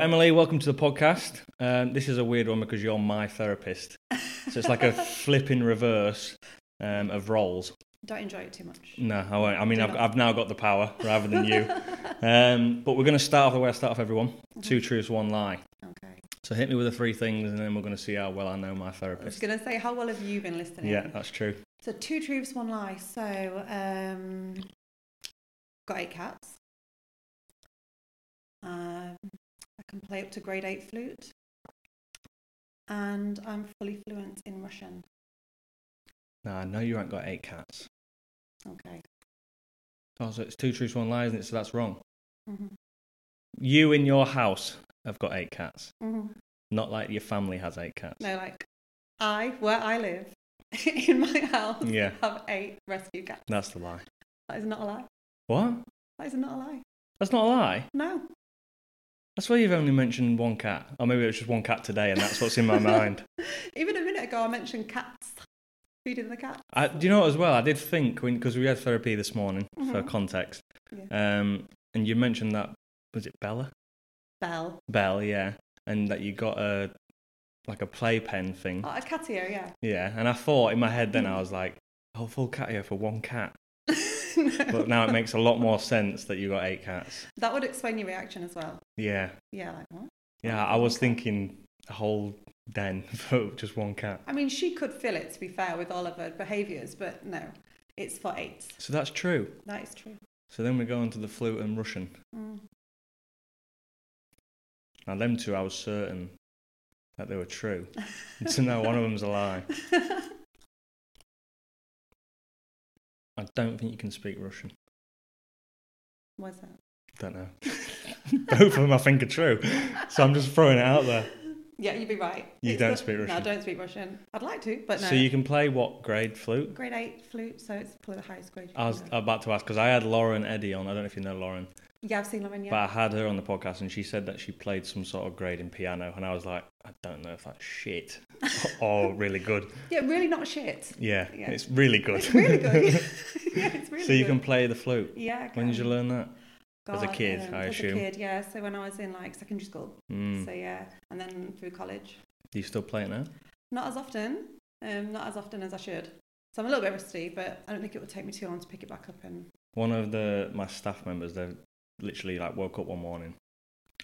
Emily, welcome to the podcast. Um, this is a weird one because you're my therapist. So it's like a flip in reverse um, of roles. Don't enjoy it too much. No, I won't. I mean, I've. I've now got the power rather than you. um, but we're going to start off the way I start off everyone two truths, one lie. Okay. So hit me with the three things and then we're going to see how well I know my therapist. I was going to say, how well have you been listening? Yeah, that's true. So two truths, one lie. So, um, got eight cats. Um, can play up to grade eight flute, and I'm fully fluent in Russian. No, I know you ain't got eight cats. Okay. Oh, so it's two truths, one lie, isn't it? So that's wrong. hmm You in your house have got eight cats. hmm Not like your family has eight cats. No, like I, where I live, in my house, Yeah. have eight rescue cats. That's the lie. That is not a lie. What? That is not a lie. That's not a lie. No. That's why you've only mentioned one cat. Or maybe it was just one cat today and that's what's in my mind. Even a minute ago, I mentioned cats. Feeding the cat. I, do you know what as well? I did think, because we had therapy this morning for Mhm. context, Yeah. um, and you mentioned that, was it Bella? Belle. Belle, yeah. And that you got a, like a playpen thing. Oh, a catio, yeah. Yeah. And I thought in my head then, Mm. I was like, oh, full cat for one cat. But now it makes a lot more sense that you got eight cats. That would explain your reaction as well. Yeah. Yeah, like what? Yeah. I was thinking a whole den for just one cat. I mean, she could fill it, to be fair, with all of her behaviours, but no, it's for eight. So that's true. That is true. So then we go on to the flute and Russian. Mm. Now, them two, I was certain that they were true. so no, one of them's a lie. I don't think you can speak Russian. What's that? Don't know. Both of them, I think, are true. So I'm just throwing it out there. Yeah, you'd be right. You It's don't speak No, I Russian? don't speak Russian. I'd like to, but no. So you can play what grade flute? Grade eight flute, so it's probably the highest grade. you I can was go. about to ask because I had Lauren Eddy on. I don't know if you know Lauren, yeah, I've seen Lauren, yeah. but I had her on the podcast and she said that she played some sort of grade in piano, and I was like, I don't know if that's shit or really good. Yeah, really not shit. Yeah, Yeah. it's really good. It's really good. yeah, it's really so you good. can play the flute. Yeah, When did you learn that? As a kid, um, I as assume. a kid, yeah. So when I was in like secondary school, Mm. so yeah, and then through college, Do you still play it now? not as often, um, not as often as I should. So I'm a little bit rusty, but I don't think it would take me too long to pick it back up. And One of the my staff members, they literally like woke up one morning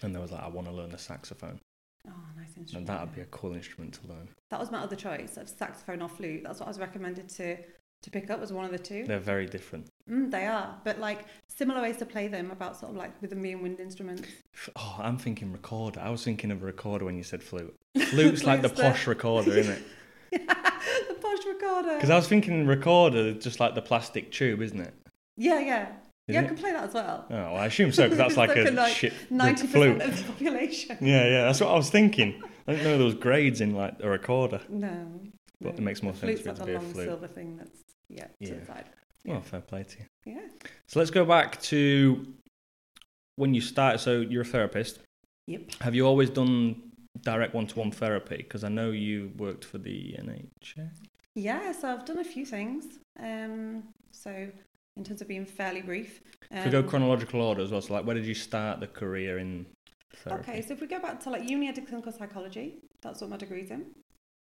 and there was like, I want to learn the saxophone, oh, nice instrument. and that'd be a cool instrument to learn. That was my other choice of saxophone or flute. That's what I was recommended to to pick up was one of the two. They're very different. Mm, they are, but like similar ways to play them about sort of like with the me and wind instruments. Oh, I'm thinking recorder. I was thinking of a recorder when you said flute. Flute's like the posh recorder, isn't it? the posh recorder. Because I was thinking recorder, just like the plastic tube, isn't it? Yeah, yeah. Is yeah, I can play that as well. Oh, well, I assume so because that's like, like a like, shit Ninety flute. percent of the population. Yeah, yeah, that's what I was thinking. I didn't know there was grades in like a recorder. No. But no. it makes more the sense flute's it like to the be a long flute. silver thing that's yeah, to Yeah. the side. Well, fair play to you. Yeah. So let's go back to when you started. So you're a therapist. Yep. Have you always done direct one-to-one therapy? Because I know you worked for the NHS. Yeah, so I've done a few things. Um, so in terms of being fairly brief. Um, If we go chronological order as well, so like where did you start the career in therapy? Okay, so if we go back to like uni, I did clinical psychology. That's what my degree's in.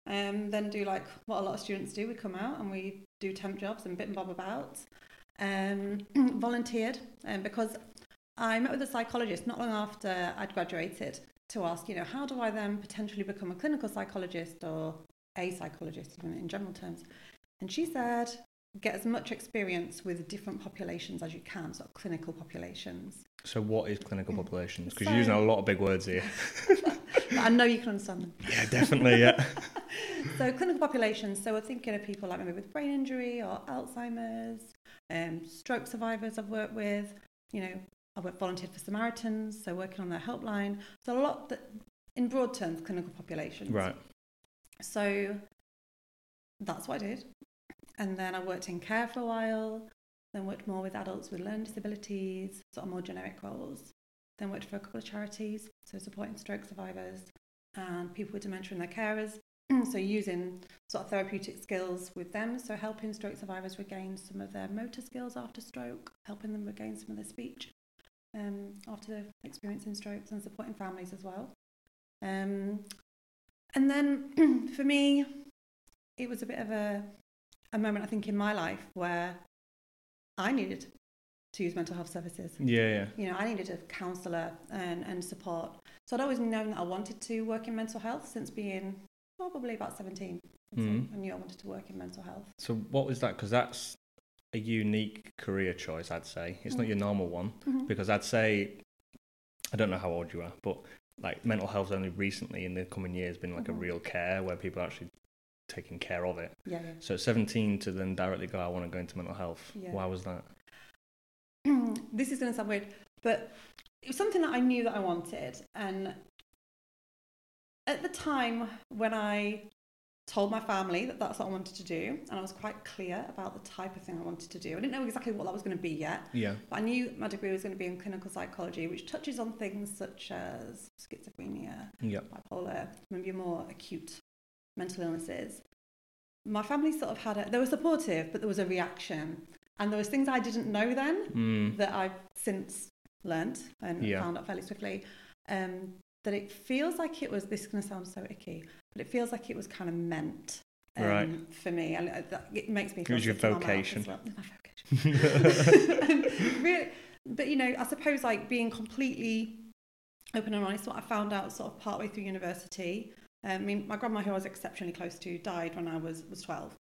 Um, then do like what a lot of students do. We come out and we do temp jobs and bit and bob about. Um, volunteered um, because I met with a psychologist not long after I'd graduated to ask, you know, how do I then potentially become a clinical psychologist or a psychologist, in general terms? And she said, get as much experience with different populations as you can, sort of clinical populations. So what is clinical populations? Because So- you're using a lot of big words here. I know you can understand them. yeah, definitely. Yeah. So clinical populations, so we're thinking of people like maybe with brain injury or Alzheimer's, um, stroke survivors I've worked with, you know, I've worked volunteered for Samaritans, so working on their helpline. So a lot that, in broad terms, clinical populations. right. So that's what I did. And then I worked in care for a while, then worked more with adults with learning disabilities, sort of more generic roles. Then worked for a couple of charities, so supporting stroke survivors and people with dementia and their carers. so using sort of therapeutic skills with them, so helping stroke survivors regain some of their motor skills after stroke, helping them regain some of their speech. um, after experiencing strokes and supporting families as well. Um, and then for me, it was a bit of a, a moment, I think, in my life where I needed to use mental health services. Yeah, yeah. You know, I needed a counsellor and, and support. So I'd always known that I wanted to work in mental health since being probably about 17. I'd say. Mhm. I knew I wanted to work in mental health. So what was that? Because that's a unique career choice, I'd say. It's not Mm. your normal one. Mhm. Because I'd say, I don't know how old you are, but like mental health's only recently in the coming years been like a Mhm. real care where people are actually taking care of it. Yeah, yeah. So at 17 to then directly go, I want to go into mental health. Yeah. Why was that? this is going to sound weird, but it was something that I knew that I wanted. And at the time when I told my family that that's what I wanted to do, and I was quite clear about the type of thing I wanted to do, I didn't know exactly what that was going to be yet, Yeah. but I knew my degree was going to be in clinical psychology, which touches on things such as schizophrenia, Yeah. bipolar, maybe your more acute mental illnesses. My family sort of had a, they were supportive, but there was a reaction. And there was things I didn't know then Mm. that I've since learnt and Yeah. found out fairly swiftly. Um, that it feels like it was, this is going to sound so icky, but it feels like it was kind of meant um, Right. for me. And uh, that, it makes me feel was your sick to my mouth vocation. well. My vocation. really, but you know, I suppose like being completely open and honest, what I found out sort of partway through university. Um, I mean, my grandma, who I was exceptionally close to, died when I was was twelve,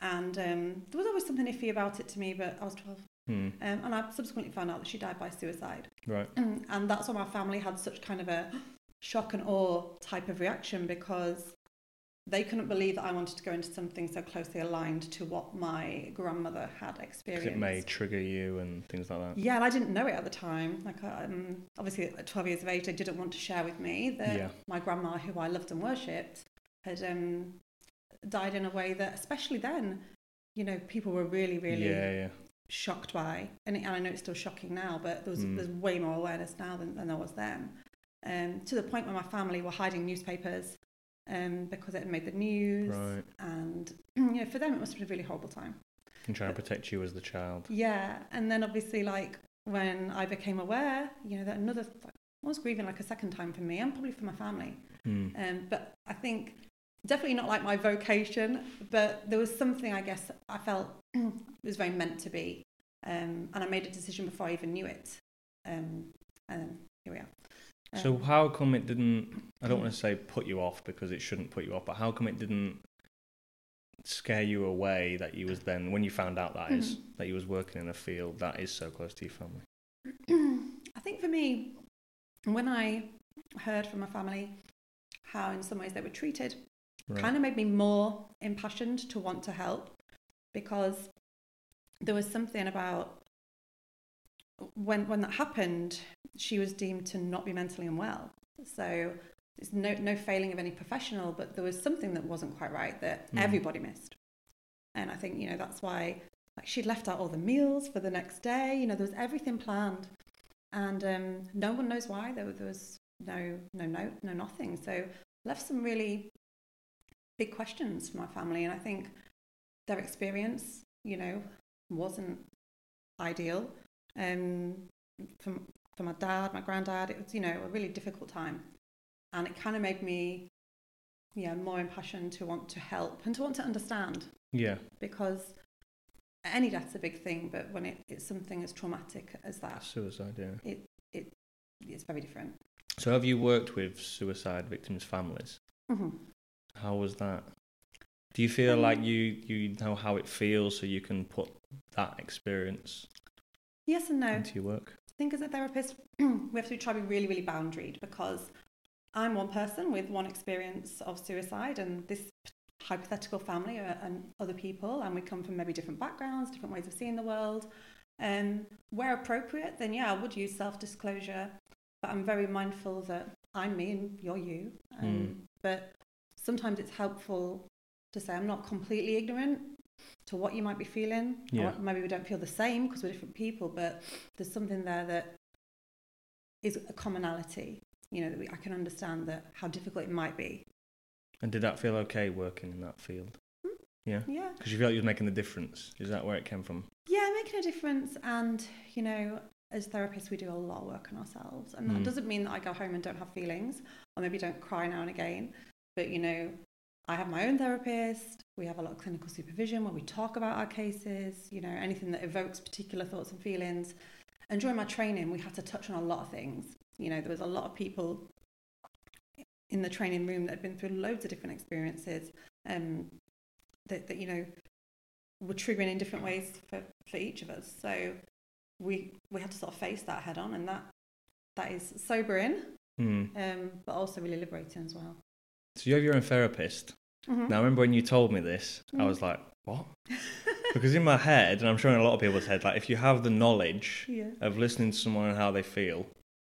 and um, there was always something iffy about it to me. But I was twelve, Hmm. um, and I subsequently found out that she died by suicide, Right. and that's why my family had such kind of a shock and awe type of reaction because they couldn't believe that I wanted to go into something so closely aligned to what my grandmother had experienced. it may trigger you and things like that. Yeah, and I didn't know it at the time. Like, um, obviously, at 12 years of age, they didn't want to share with me that Yeah. my grandma, who I loved and worshipped, had um, died in a way that, especially then, you know, people were really, really Yeah, yeah. shocked by. And, it, and I know it's still shocking now, but there was, Mm. there's way more awareness now than, than there was then. Um, to the point where my family were hiding newspapers um, because it had made the news. Right. And, you know, for them, it must have been a really horrible time. And trying to protect you as the child. Yeah, and then obviously, like when I became aware, you know, that another like, I was grieving like a second time for me and probably for my family. Hmm. Um, but I think definitely not like my vocation, but there was something I guess I felt was very meant to be, um, and I made a decision before I even knew it. Um, and here we are. So Um, how come it didn't? I don't want to say put you off because it shouldn't put you off, but how come it didn't scare you away that you was then when you found out that is Mhm. that you was working in a field that is so close to your family? I think for me, when I heard from my family how in some ways they were treated, Right. kind of made me more impassioned to want to help because there was something about when when that happened she was deemed to not be mentally unwell. So it's no no failing of any professional but there was something that wasn't quite right that Mm. everybody missed. And i think you know that's why like she'd left out all the meals for the next day you know there was everything planned. And um, no one knows why. There, there was no no note no nothing. So left some really big questions for my family. And i think their experience you know wasn't ideal um for, for my dad my granddad it was you know a really difficult time and it kind of made me yeah more impassioned to want to help and to want to understand Yeah. because any death's a big thing but when it, it's something as traumatic as that Suicide. Yeah. it's very different So have you worked with suicide victims' families? hmm How was that? Do you feel Um, like you you know how it feels, so you can put that experience yes and no into your work? I think as a therapist, we have to try to be really, really boundaried because I'm one person with one experience of suicide, and this hypothetical family are, and other people, and we come from maybe different backgrounds, different ways of seeing the world. Um, where appropriate, then yeah, I would use self disclosure, but I'm very mindful that I'm me and you're you. Um, Mm. But sometimes it's helpful to say I'm not completely ignorant to what you might be feeling. Yeah. Or maybe we don't feel the same because we're different people, but there's something there that is a commonality. You know, that we, I can understand that how difficult it might be. And did that feel okay working in that field? Yeah. Yeah. Because you felt you was making the difference. Is that where it came from? Yeah, making a difference. And, you know, as therapists, we do a lot of work on ourselves. And that Mm. doesn't mean that I go home and don't have feelings or maybe don't cry now and again. But, you know, I have my own therapist. We have a lot of clinical supervision where we talk about our cases, you know, anything that evokes particular thoughts and feelings. And during my training, we had to touch on a lot of things. You know, there was a lot of people in the training room that had been through loads of different experiences um, that, that, you know, were triggering in different ways for, for each of us. So we we had to sort of face that head on, and that that is sobering, Mm. um, but also really liberating as well. So you have your own therapist. Mhm. Now, I remember when you told me this, I Mm. was like, what? because in my head, and I'm sure in a lot of people's head, like if you have the knowledge Yeah. of listening to someone and how they feel,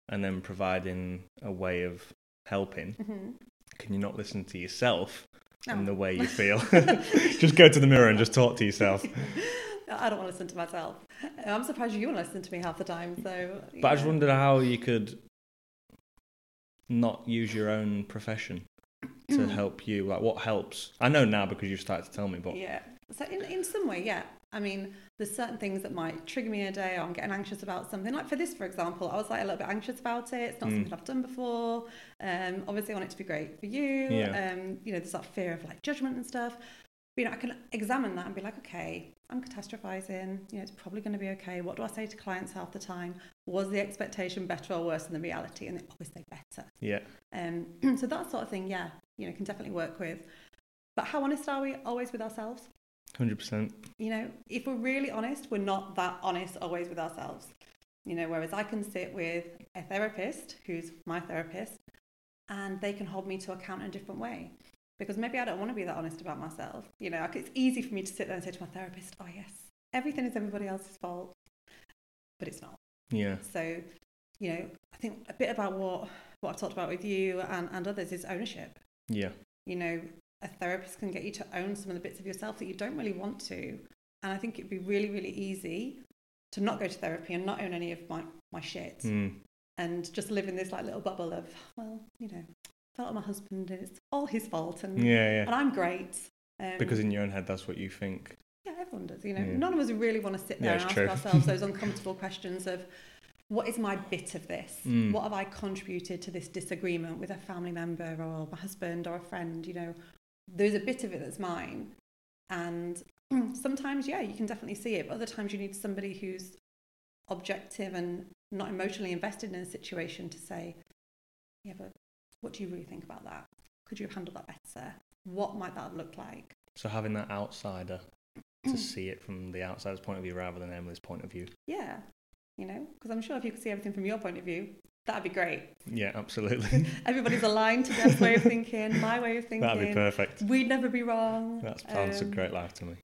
and then providing a way of helping, hmm can you not listen to yourself and the way you feel? just go to the mirror and just talk to yourself. I don't want to listen to myself. I'm surprised you want to listen to me half the time. So, But I just wondered how you could not use your own profession to help you. Like, what helps? I know now because you've started to tell me, but Yeah. So in, in some way, yeah. I mean, there's certain things that might trigger me a day or I'm getting anxious about something. Like for this, for example, I was like a little bit anxious about it. It's not Mm. something I've done before. Um, obviously I want it to be great for you. Yeah. Um, you know, there's that fear of like judgment and stuff. But, you know, I can examine that and be like, okay, I'm catastrophizing. You know, it's probably going to be okay. What do I say to clients half the time? Was the expectation better or worse than the reality? And they always say better. yeah, Um, so that sort of thing, yeah, you know, can definitely work with. But how honest are we always with ourselves? hundred percent. You know, if we're really honest, we're not that honest always with ourselves. You know, whereas I can sit with a therapist who's my therapist and they can hold me to account in a different way. Because maybe I don't want to be that honest about myself. You know, it's easy for me to sit there and say to my therapist, oh, yes, everything is everybody else's fault. But it's not. Yeah, So, you know, I think a bit about what, what I've talked about with you and, and others is ownership. Yeah, You know, a therapist can get you to own some of the bits of yourself that you don't really want to. And I think it'd be really, really easy to not go to therapy and not own any of my, my shit mm. and just live in this like little bubble of, well, you know, felt like my husband and it's all his fault and, yeah, yeah. and I'm great. Um, Because in your own head, that's what you think. yeah, everyone does. You know, Yeah. none of us really want to sit Yeah, there it's and ask true. ourselves those uncomfortable questions of, what is my bit of this? Mm. What have I contributed to this disagreement with a family member or my husband or a friend? You know, there's a bit of it that's mine, and sometimes, yeah, you can definitely see it. But other times, you need somebody who's objective and not emotionally invested in a situation to say, yeah, but what do you really think about that? Could you have handled that better? What might that looked like? So having that outsider to see it from the outsider's point of view rather than Emily's point of view. Yeah, you know, because I'm sure if you could see everything from your point of view, that'd be great. Yeah, absolutely. Everybody's aligned to their way of thinking, my way of thinking. That'd be perfect. We'd never be wrong. That sounds a Um, great life to me.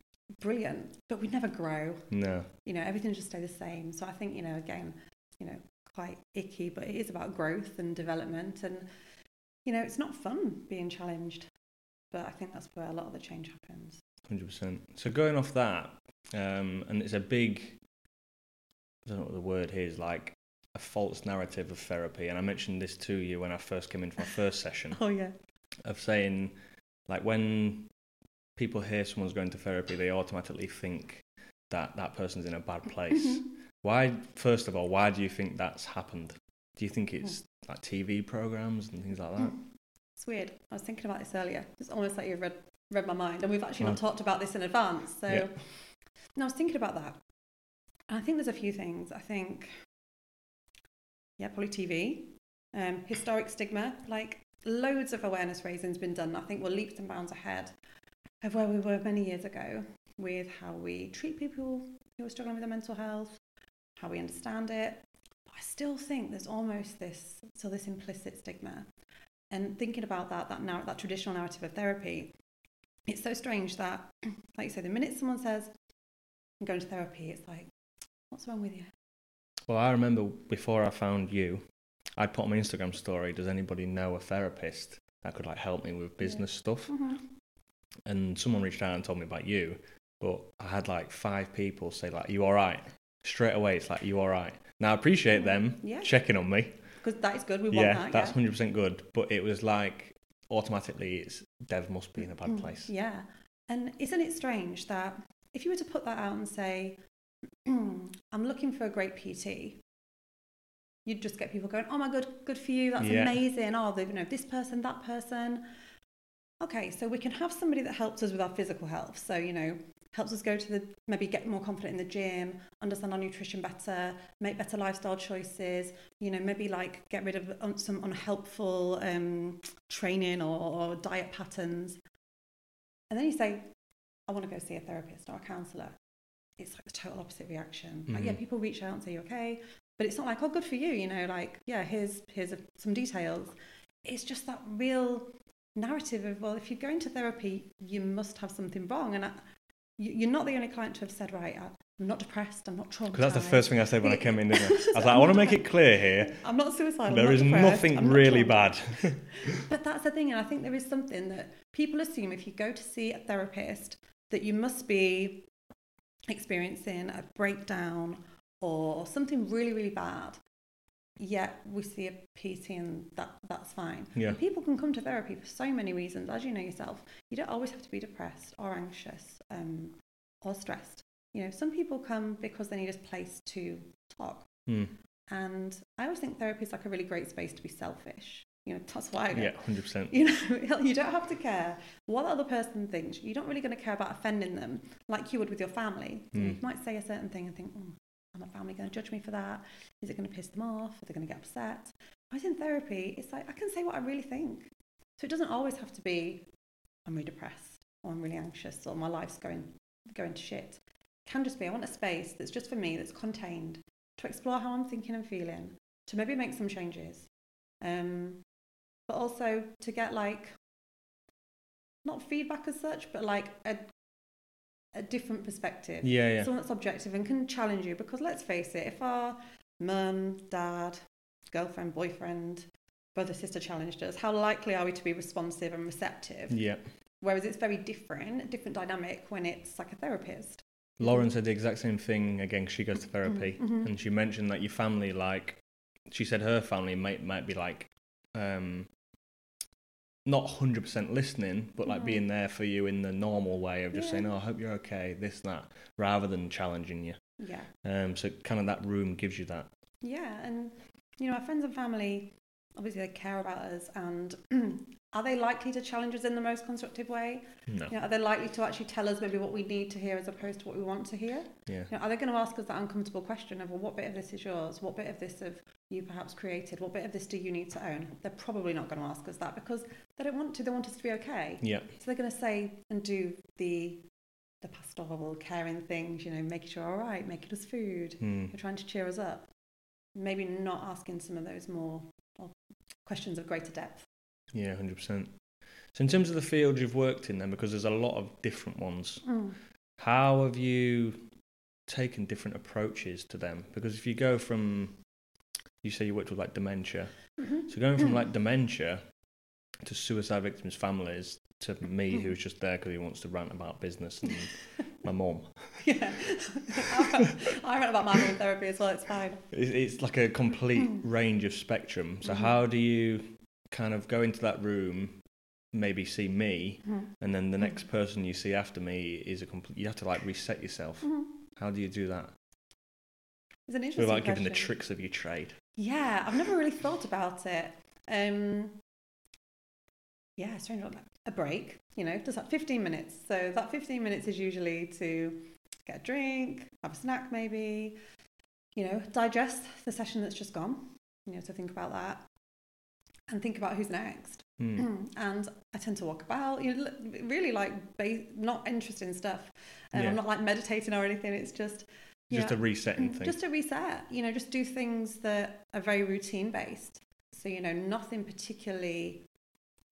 Brilliant. But we'd never grow. No. You know, everything just stay the same. So I think, you know, again, you know, quite icky, but it is about growth and development. And, you know, it's not fun being challenged. But I think that's where a lot of the change happens. Hundred percent. So going off that, um, and it's a big, don't know what the word is, like a false narrative of therapy. And I mentioned this to you when I first came in for my first session Oh, yeah. of saying, like when people hear someone's going to therapy, they automatically think that that person's in a bad place. why? First of all, why do you think that's happened? Do you think it's hmm. like TV programs and things like that? Hmm. It's weird. I was thinking about this earlier. It's almost like you've read read my mind, and we've actually Oh. not talked about this in advance. So, Yeah. and I was thinking about that, I think there's a few things. I think, yeah, probably TV, um, historic stigma, like loads of awareness raising's been done. I think we're leaps and bounds ahead of where we were many years ago with how we treat people who are struggling with their mental health, how we understand it. But I still think there's almost this so this implicit stigma and thinking about that that now that traditional narrative of therapy it's so strange that like you say the minute someone says i'm going to therapy it's like what's wrong with you Well, I remember before I found you, I'd put on my Instagram story, does anybody know a therapist that could like help me with business stuff? And someone reached out and told me about you, but I had like five people say like, you all right? Straight away, it's like, you all right? Now I appreciate them yeah checking on me. because that is good we want Yeah, that that's yeah. 100% good. But it was like, automatically, it's Dev must be in a bad Mm, place. yeah and isn't it strange that if you were to put that out and say i'm looking for a great pt you'd just get people going, "Oh my god, good for you, that's Yeah. amazing." Oh, they, you know, this person, that person. Okay, so we can have somebody that helps us with our physical health. So you know, helps us go to the maybe get more confident in the gym, understand our nutrition better, make better lifestyle choices. You know, maybe like get rid of some unhelpful um, training or, or diet patterns. And then you say, "I want to go see a therapist or a counsellor." It's like the total opposite reaction. Like, mm-hmm. yeah, people reach out and say, "You okay?" But it's not like, "Oh, good for you," you know. Like, yeah, here's here's a, some details. It's just that real narrative of, well, if you're going to therapy, you must have something wrong. And I, you- you're not the only client to have said, right, I'm not depressed, I'm not traumatized. Because that's the first thing I said when I came in, I? I was like, I want to make it clear here. I'm not suicidal. There I'm is nothing I'm really traumatized. bad. But that's the thing, and I think there is something that people assume if you go to see a therapist that you must be experiencing a breakdown or something really, really bad. Yet we see a PT and that that's fine. Yeah. And people can come to therapy for so many reasons, as you know yourself. You don't always have to be depressed or anxious um, or stressed. You know, some people come because they need a place to talk. Hmm. And I always think therapy is like a really great space to be selfish. You know, that's why I go. Yeah, hundred percent. You know, you don't have to care what the other person thinks. You're not really going to care about offending them like you would with your family. You, Mm. you might say a certain thing and think, oh, are my family going to judge me for that? Is it going to piss them off? Are they going to get upset? Whereas in therapy, it's like I can say what I really think. So it doesn't always have to be, I'm really depressed or I'm really anxious or my life's going going to shit. It can just be, I want a space that's just for me, that's contained, to explore how I'm thinking and feeling, to maybe make some changes. Um, but also to get like not feedback as such, but like a a different perspective. Yeah, yeah. Someone that's objective and can challenge you because let's face it, if our mum, dad, girlfriend, boyfriend, brother, sister challenged us, how likely are we to be responsive and receptive? Yeah. Whereas it's very different, different dynamic when it's like a therapist. Lauren said the exact same thing again. She goes to Mm-hmm. therapy, and she mentioned that your family, like, she said her family might might be like, um, not hundred percent listening, but like being there for you in the normal way of just Yeah. saying, "Oh, I hope you're okay," this that, rather than challenging you. Yeah. Um, so kind of that room gives you that. Yeah, and you know, our friends and family obviously they care about us and are they likely to challenge us in the most constructive way? No. You know, are they likely to actually tell us maybe what we need to hear as opposed to what we want to hear? Yeah. You know, are they going to ask us that uncomfortable question of, well, what bit of this is yours? What bit of this have you perhaps created? What bit of this do you need to own? They're probably not going to ask us that because they don't want to. They want us to be okay. Yeah. So they're going to say and do the the pastoral caring things, you know, making sure we're all right, making us food, hmm. they're trying to cheer us up. Maybe not asking some of those more well, questions of greater depth. Yeah, hundred percent. So in terms of the field you've worked in, then, because there's a lot of different ones, how have you taken different approaches to them? Because if you go from, you say you worked with like dementia, Mhm. so going from like dementia to suicide victims' families to me, who's just there because he wants to rant about business and my mum, Yeah. I read about manual therapy as well, it's fine. it's, it's like a complete range of spectrum. So Mhm. how do you kind of go into that room? Maybe see me, and then the next person you see after me is a complete. You have to like reset yourself. Mhm. How do you do that? It's an interesting like giving the tricks of your trade. Yeah, I've never really thought about it. Um, yeah, strange. like A break, you know, just like 15 minutes. So that 15 minutes is usually to get a drink, have a snack maybe, you know, digest the session that's just gone, you know, so think about that and think about who's next. Hmm. and I tend to walk about, you know, really like ba- not interesting stuff. Um, Yeah. I'm not like meditating or anything. It's just Just yeah. a resetting thing. Just a reset, you know, just do things that are very routine based. So, you know, nothing particularly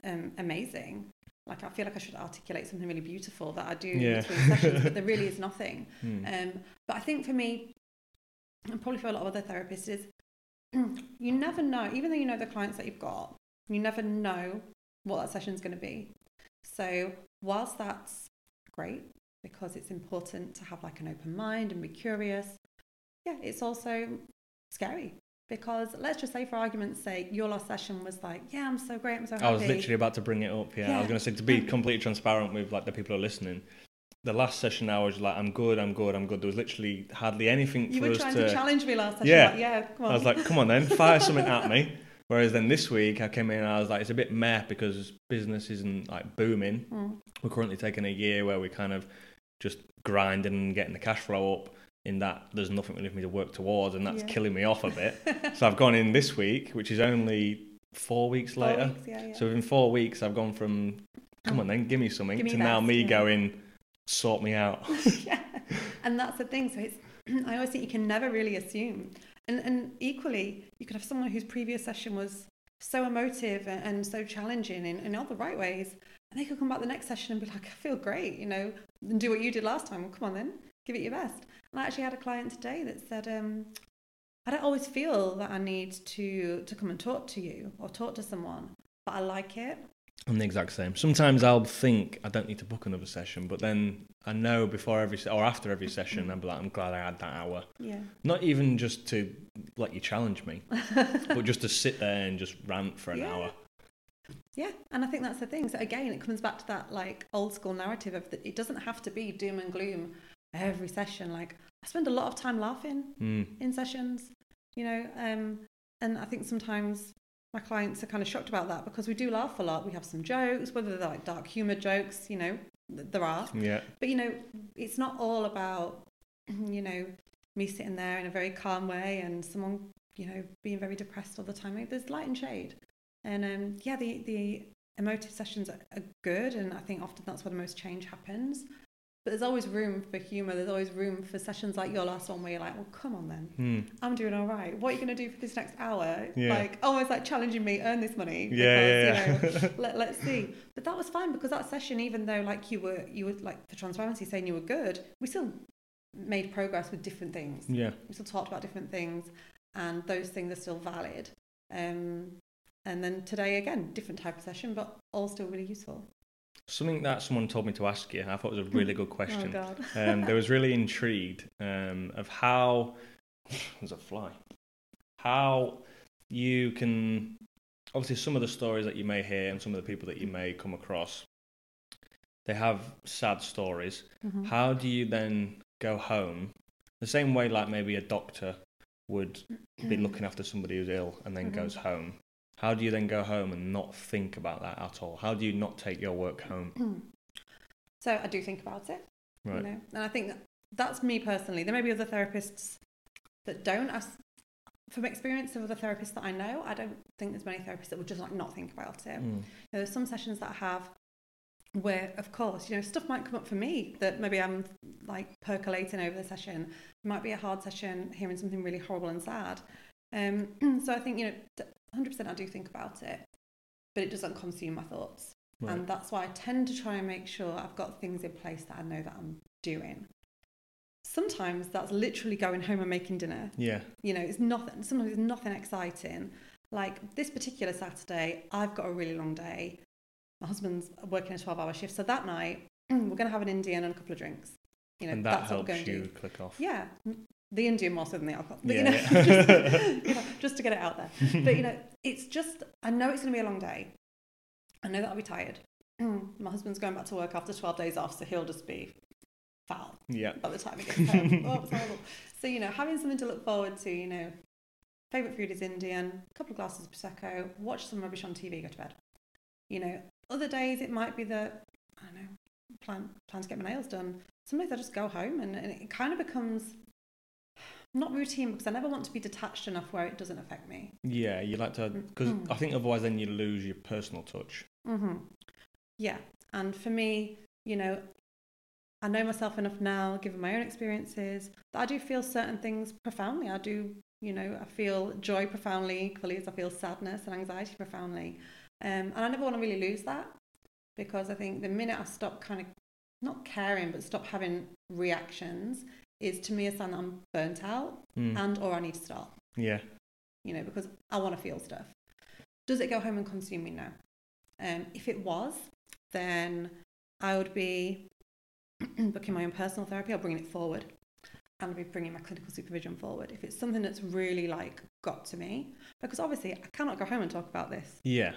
um, amazing. Like, I feel like I should articulate something really beautiful that I do Yeah. in between sessions, but there really is nothing. Hmm. Um, but I think for me, and probably for a lot of other therapists, is you never know, even though you know the clients that you've got, you never know what that session's going to be. So, whilst that's great because it's important to have like an open mind and be curious, yeah, it's also scary because let's just say, for argument's sake, your last session was like, yeah, I'm so great, I'm so happy. I was literally about to bring it up. Yeah, I was going to say to be completely transparent with like the people who are listening. the last session I was like, I'm good, I'm good, I'm good. There was literally hardly anything You for were us trying to. to challenge me last session. Yeah. Like, yeah, come on. I was like, come on then, fire something at me. Whereas then this week I came in and I was like, it's a bit meh because business isn't like booming. Mm. We're currently taking a year where we're kind of just grinding and getting the cash flow up. In that there's nothing really for me to work towards, and that's Yeah. killing me off a bit. so I've gone in this week, which is only four weeks Four later. weeks, yeah, yeah. So within four weeks, I've gone from come oh. on then, give me something Give me to now me going sort me out. yeah, and that's the thing. So it's I always think you can never really assume, and and equally you could have someone whose previous session was so emotive and, and so challenging in, in all the right ways, and they could come back the next session and be like, I feel great, you know, and do what you did last time. Well, come on then, give it your best. And I actually had a client today that said, um, I don't always feel that I need to to come and talk to you or talk to someone, but I like it. I'm the exact same. Sometimes I'll think I don't need to book another session, but then I know before every or after every session, I'm like, I'm glad I had that hour. Yeah. Not even just to let you challenge me, but just to sit there and just rant for an Yeah. hour. Yeah, and I think that's the thing. So again, it comes back to that like old school narrative of that it doesn't have to be doom and gloom every session. Like I spend a lot of time laughing Mm. in sessions, you know, um, and I think sometimes my clients are kind of shocked about that because we do laugh a lot. We have some jokes, whether they're like dark humor jokes, you know, th- there are. Yeah. But you know, it's not all about you know me sitting there in a very calm way and someone you know being very depressed all the time. Like, There's light and shade, and um, yeah, the the emotive sessions are, are good, and I think often that's where the most change happens. But there's always room for humour. There's always room for sessions like your last one where you're like, well, come on then. Mm. I'm doing all right. What are you going to do for this next hour? Yeah. Like almost like challenging me, earn this money. Yeah, yeah, yeah. You know, let, let's see. But that was fine because that session, even though like you were, you were like for transparency saying you were good, we still made progress with different things. yeah. We still talked about different things, and those things are still valid. Um, and then today again, different type of session, but all still really useful. Something that someone told me to ask you, I thought was a really good question. Oh. God. um, they was really intrigued um, of how there's a fly how you can obviously some of the stories that you may hear and some of the people that you may come across they have sad stories Mhm. how do you then go home the same way like maybe a doctor would be looking after somebody who's ill and then Mhm. goes home how do you then go home and not think about that at all how do you not take your work home So I do think about it. right You know, and I think that that's me personally. There may be other therapists that don't. As from experience of other therapists that I know, I don't think there's many therapists that would just like not think about it. Mm. There's some sessions that I have where, of course, you know, stuff might come up for me that maybe I'm like percolating over the session. It might be a hard session, hearing something really horrible and sad. Um, so I think you know, 100% I do think about it, but it doesn't consume my thoughts. Right. And that's why I tend to try and make sure I've got things in place that I know that I'm doing. Sometimes that's literally going home and making dinner. yeah You know, it's nothing, sometimes it's nothing exciting. Like this particular Saturday, I've got a really long day. My husband's working a 12 hour shift. So that night, we're going to have an Indian and a couple of drinks. You know, and that that's what we're helps going to you do. click off Yeah, the Indian more so than the alcohol. But, Yeah, you know, yeah. just, you know, just to get it out there. But you know, it's just I know it's going to be a long day. I know that I'll be tired. My husband's going back to work after 12 days off, so he'll just be foul yeah by the time he gets home. oh, it's horrible. So you know, having something to look forward to. You know, favorite food is Indian. A couple of glasses of prosecco. Watch some rubbish on TV. Go to bed. You know, other days it might be that I don't know. Plan plan to get my nails done. sometimes I just go home, and, and it kind of becomes not routine because I never want to be detached enough where it doesn't affect me. Yeah, you like to because Mm. I think otherwise then you lose your personal touch. hmm Yeah, and for me, you know, I know myself enough now, given my own experiences, that I do feel certain things profoundly. I do, you know, I feel joy profoundly, equally as I feel sadness and anxiety profoundly. Um, and I never want to really lose that because I think the minute I stop kind of not caring but stop having reactions is to me a sign that I'm burnt out Mm. and or I need to stop yeah, you know, because I want to feel stuff. Does it go home and consume me? No. Um, if it was, then I would be booking my own personal therapy or bringing it forward and I'd be bringing my clinical supervision forward. If it's something that's really like got to me, because obviously I cannot go home and talk about this. yeah.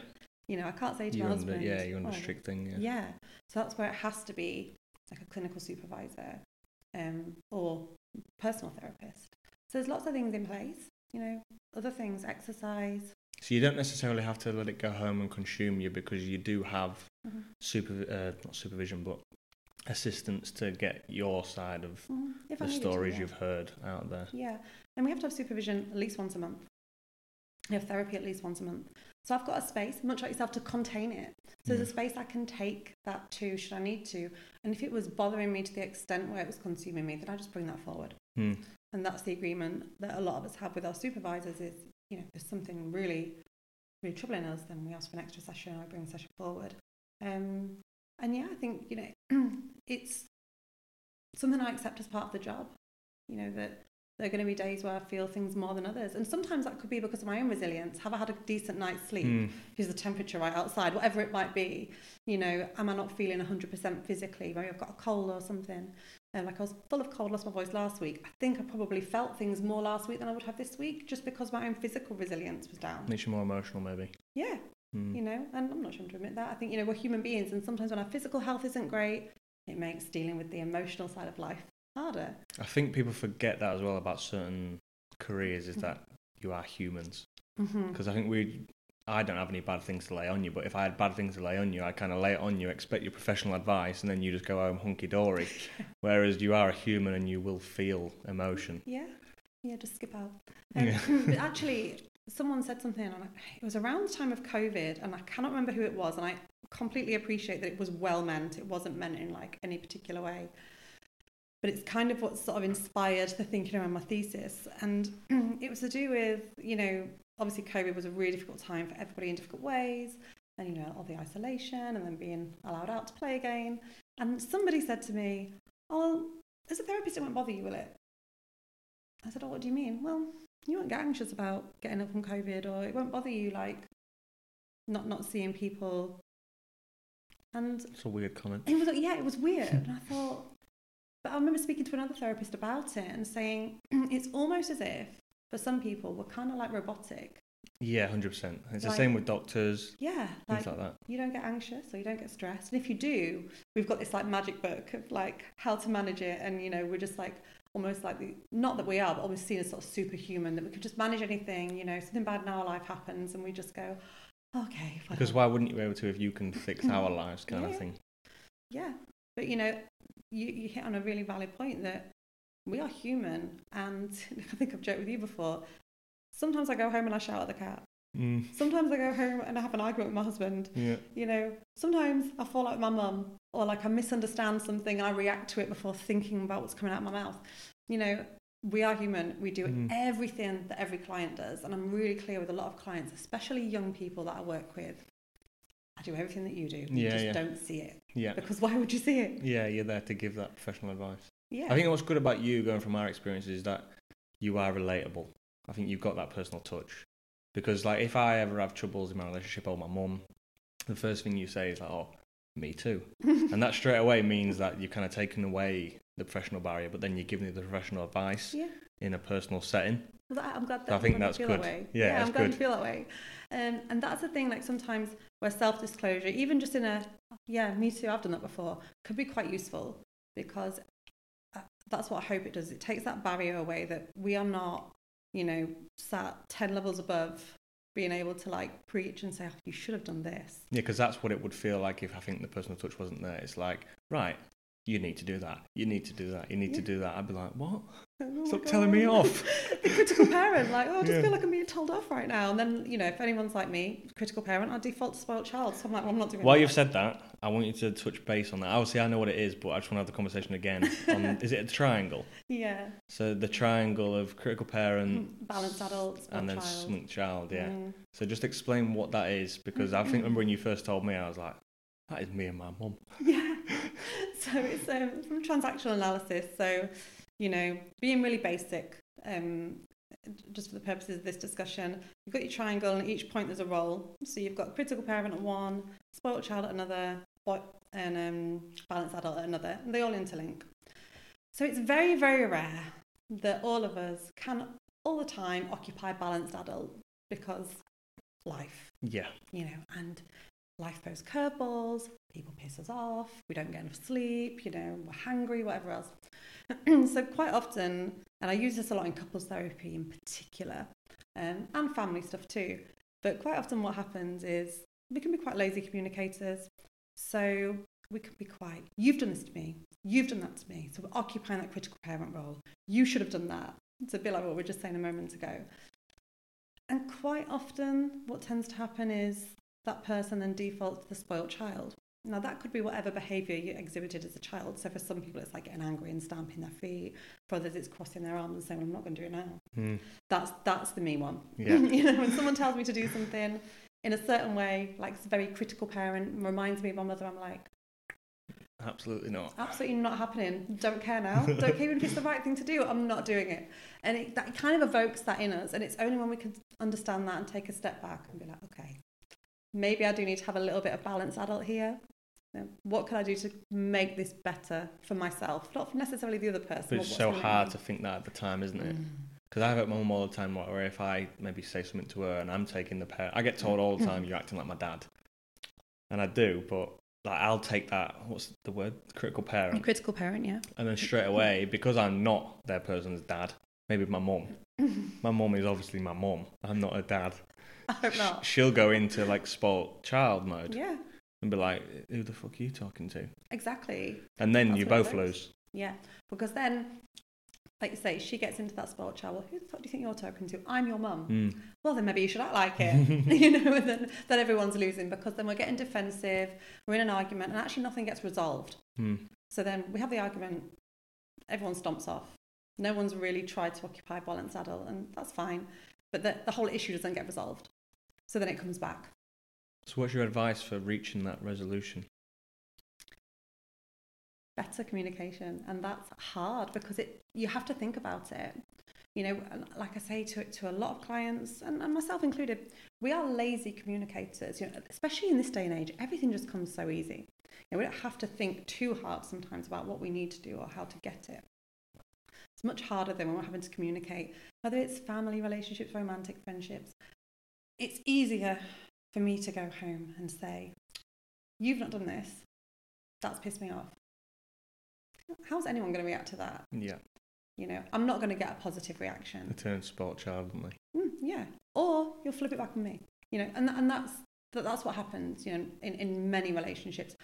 You know, I can't say to You're my husband, yeah, you're under "Oh, strict thing. Yeah. yeah. So that's where it has to be like a clinical supervisor um, or personal therapist. So there's lots of things in place, you know, other things, exercise. So you don't necessarily have to let it go home and consume you because you do have Mhm. super, uh, not supervision, but assistance to get your side of I the stories you've heard out there. Yeah, and we have to have supervision at least once a month. We have therapy at least once a month. So I've got a space, much like yourself, to contain it. So there's a space I can take that to should I need to. And if it was bothering me to the extent where it was consuming me, then I just bring that forward. Hmm. And that's the agreement that a lot of us have with our supervisors is, you know, if there's something really, really troubling us, then we ask for an extra session or I bring a session forward. Um, and yeah, I think, you know, it's something I accept as part of the job. You know, that there are going to be days where I feel things more than others. And sometimes that could be because of my own resilience. Have I had a decent night's sleep? Hmm. Is the temperature right outside? Whatever it might be. You know, am I not feeling 100% physically? Maybe I've got a cold or something. Um, like I was full of cold, lost my voice last week. I think I probably felt things more last week than I would have this week just because my own physical resilience was down. Makes you more emotional, maybe. Yeah, Hmm. you know, and I'm not ashamed to admit that. I think, you know, we're human beings and sometimes when our physical health isn't great, it makes dealing with the emotional side of life harder. I think people forget that as well about certain careers is that you are humans. Mm-hmm. Because I think we, I don't have any bad things to lay on you, but if I had bad things to lay on you, I kind of lay it on you, expect your professional advice, and then you just go home hunky dory. Whereas you are a human and you will feel emotion. Yeah, yeah, just skip out. Um, Yeah. actually, someone said something, and it was around the time of COVID, and I cannot remember who it was, and I completely appreciate that it was well meant. It wasn't meant in like any particular way. But it's kind of what sort of inspired the thinking around my thesis. And it was to do with, you know, obviously COVID was a really difficult time for everybody in difficult ways. And, you know, all the isolation and then being allowed out to play again. And somebody said to me, Oh, as a therapist, it won't bother you, will it? I said, Oh, what do you mean? Well, you won't get anxious about getting up from COVID, or it won't bother you like not not seeing people. And It's a weird comment. it was like, yeah, it was weird. And I thought, but I remember speaking to another therapist about it and saying it's almost as if for some people we're kind of like robotic. Yeah, 100%. It's the same with doctors, Yeah, things like like that. you don't get anxious or you don't get stressed, and if you do, we've got this like magic book of like how to manage it, and you know we're just like almost like the, not that we are, but almost seen as sort of superhuman that we could just manage anything. You know, something bad in our life happens, and we just go, okay. Because why wouldn't you be able to if you can fix our lives, kind Yeah. of thing? Yeah, but you know, you, you hit on a really valid point that we are human, and I think I've joked with you before. Sometimes I go home and I shout at the cat. Mm. Sometimes I go home and I have an argument with my husband. Yeah. You know, sometimes I fall out with my mum, or like I misunderstand something and I react to it before thinking about what's coming out of my mouth. You know, we are human. We do Mhm. everything that every client does, and I'm really clear with a lot of clients, especially young people that I work with. I do everything that you do. You Yeah, just yeah. don't see it Yeah. because why would you see it? Yeah, you're there to give that professional advice. Yeah. I think what's good about you going from our experiences is that you are relatable. I think you've got that personal touch. Because like if I ever have troubles in my relationship or my mum, the first thing you say is like, Oh, me too. and that straight away means that you've kind of taken away the professional barrier, but then you're giving me the professional advice yeah. in a personal setting. Well, I'm glad that So I think that's you feel good. That way. Yeah, I'm glad good. you feel that way. Um, and that's the thing. Like sometimes where self-disclosure, even just in a yeah, me too. I've done that before. Could be quite useful because uh, that's what I hope it does. It takes that barrier away that we are not, you know, sat ten levels above being able to like preach and say oh, you should have done this. Yeah, because that's what it would feel like if I think the personal touch wasn't there. It's like, right, you need to do that. You need to do that. You need to do that. I'd be like, what? Oh Stop telling me off. the critical parent, like, oh, I just Yeah. feel like I'm being told off right now. And then, you know, if anyone's like me, critical parent, I default to spoiled child. So I'm like, well, I'm not doing While that. you've said that, I want you to touch base on that. Obviously, I know what it is, but I just want to have the conversation again. On, is it a triangle? Yeah. So the triangle of critical parent, Balanced adult, and then child. smunk child. Yeah. Mm. So just explain what that is, because I think remember when you first told me, I was like, that is me and my mum. Yeah. so it's um, from transactional analysis. So, you know, being really basic, um, just for the purposes of this discussion, you've got your triangle, and at each point there's a role. So you've got critical parent at one, spoiled child at another, and um, balanced adult at another, and they all interlink. So it's very, very rare that all of us can all the time occupy balanced adult because life Yeah. you know, and life throws curveballs, people piss us off, we don't get enough sleep, you know, we're hungry, whatever else. so quite often, and I use this a lot in couples therapy in particular, um, and family stuff too. But quite often, what happens is we can be quite lazy communicators. So we can be quite, you've done this to me, you've done that to me. So we're occupying that critical parent role. You should have done that. It's a bit like what we were just saying a moment ago. And quite often, what tends to happen is that person then defaults to the spoiled child. Now, that could be whatever behaviour you exhibited as a child. So, for some people, it's like getting angry and stamping their feet. For others, it's crossing their arms and saying, I'm not going to do it now. Mm. That's, that's the me one. Yeah. you know, when someone tells me to do something in a certain way, like it's a very critical parent, reminds me of my mother, I'm like, Absolutely not. absolutely not happening. Don't care now. Don't care even if it's the right thing to do. I'm not doing it. And it, that kind of evokes that in us. And it's only when we can understand that and take a step back and be like, okay, maybe I do need to have a little bit of balance adult here. Know, what can I do to make this better for myself, not necessarily the other person? But it's so hard to think that at the time, isn't it? Mm. Because I have it my mum all the time where if I maybe say something to her and I'm taking the parent, I get told all the time, you're acting like my dad. And I do, but like I'll take that, what's the word? Critical A parent. critical parent, yeah. And then straight away, because I'm not their person's dad, maybe my mum. My mum is obviously my mum. I'm not a dad. I hope not. She'll go into like spoilt child mode Yeah, and be like, who the fuck are you talking to? exactly. And then That's you both lose. Yeah, because then, like you say, she gets into that spoiled child. Well, who the fuck do you think you're talking to? I'm your mum. Mm. Well, then maybe you should act like it. you know, and then, then everyone's losing because then we're getting defensive, we're in an argument, and actually nothing gets resolved. Mm. So then we have the argument, everyone stomps off. No one's really tried to occupy balance adult, and that's fine. But the, the whole issue doesn't get resolved. So then it comes back. So, what's your advice for reaching that resolution? better communication and that's hard because it you have to think about it. You know like i say to to a lot of clients and, and myself included we are lazy communicators. You know especially in this day and age everything just comes so easy. You know, we don't have to think too hard sometimes about what we need to do or how to get it. It's much harder than when we're having to communicate whether it's family relationships romantic friendships. It's easier for me to go home and say you've not done this that's pissed me off how's anyone going to react to that? Yeah, You know, I'm not going to get a positive they reaction. turn spoilt child, don't they? Mm, yeah, or you'll flip it back on me. You know, and and that's that, that's what happens. You know, in in many relationships.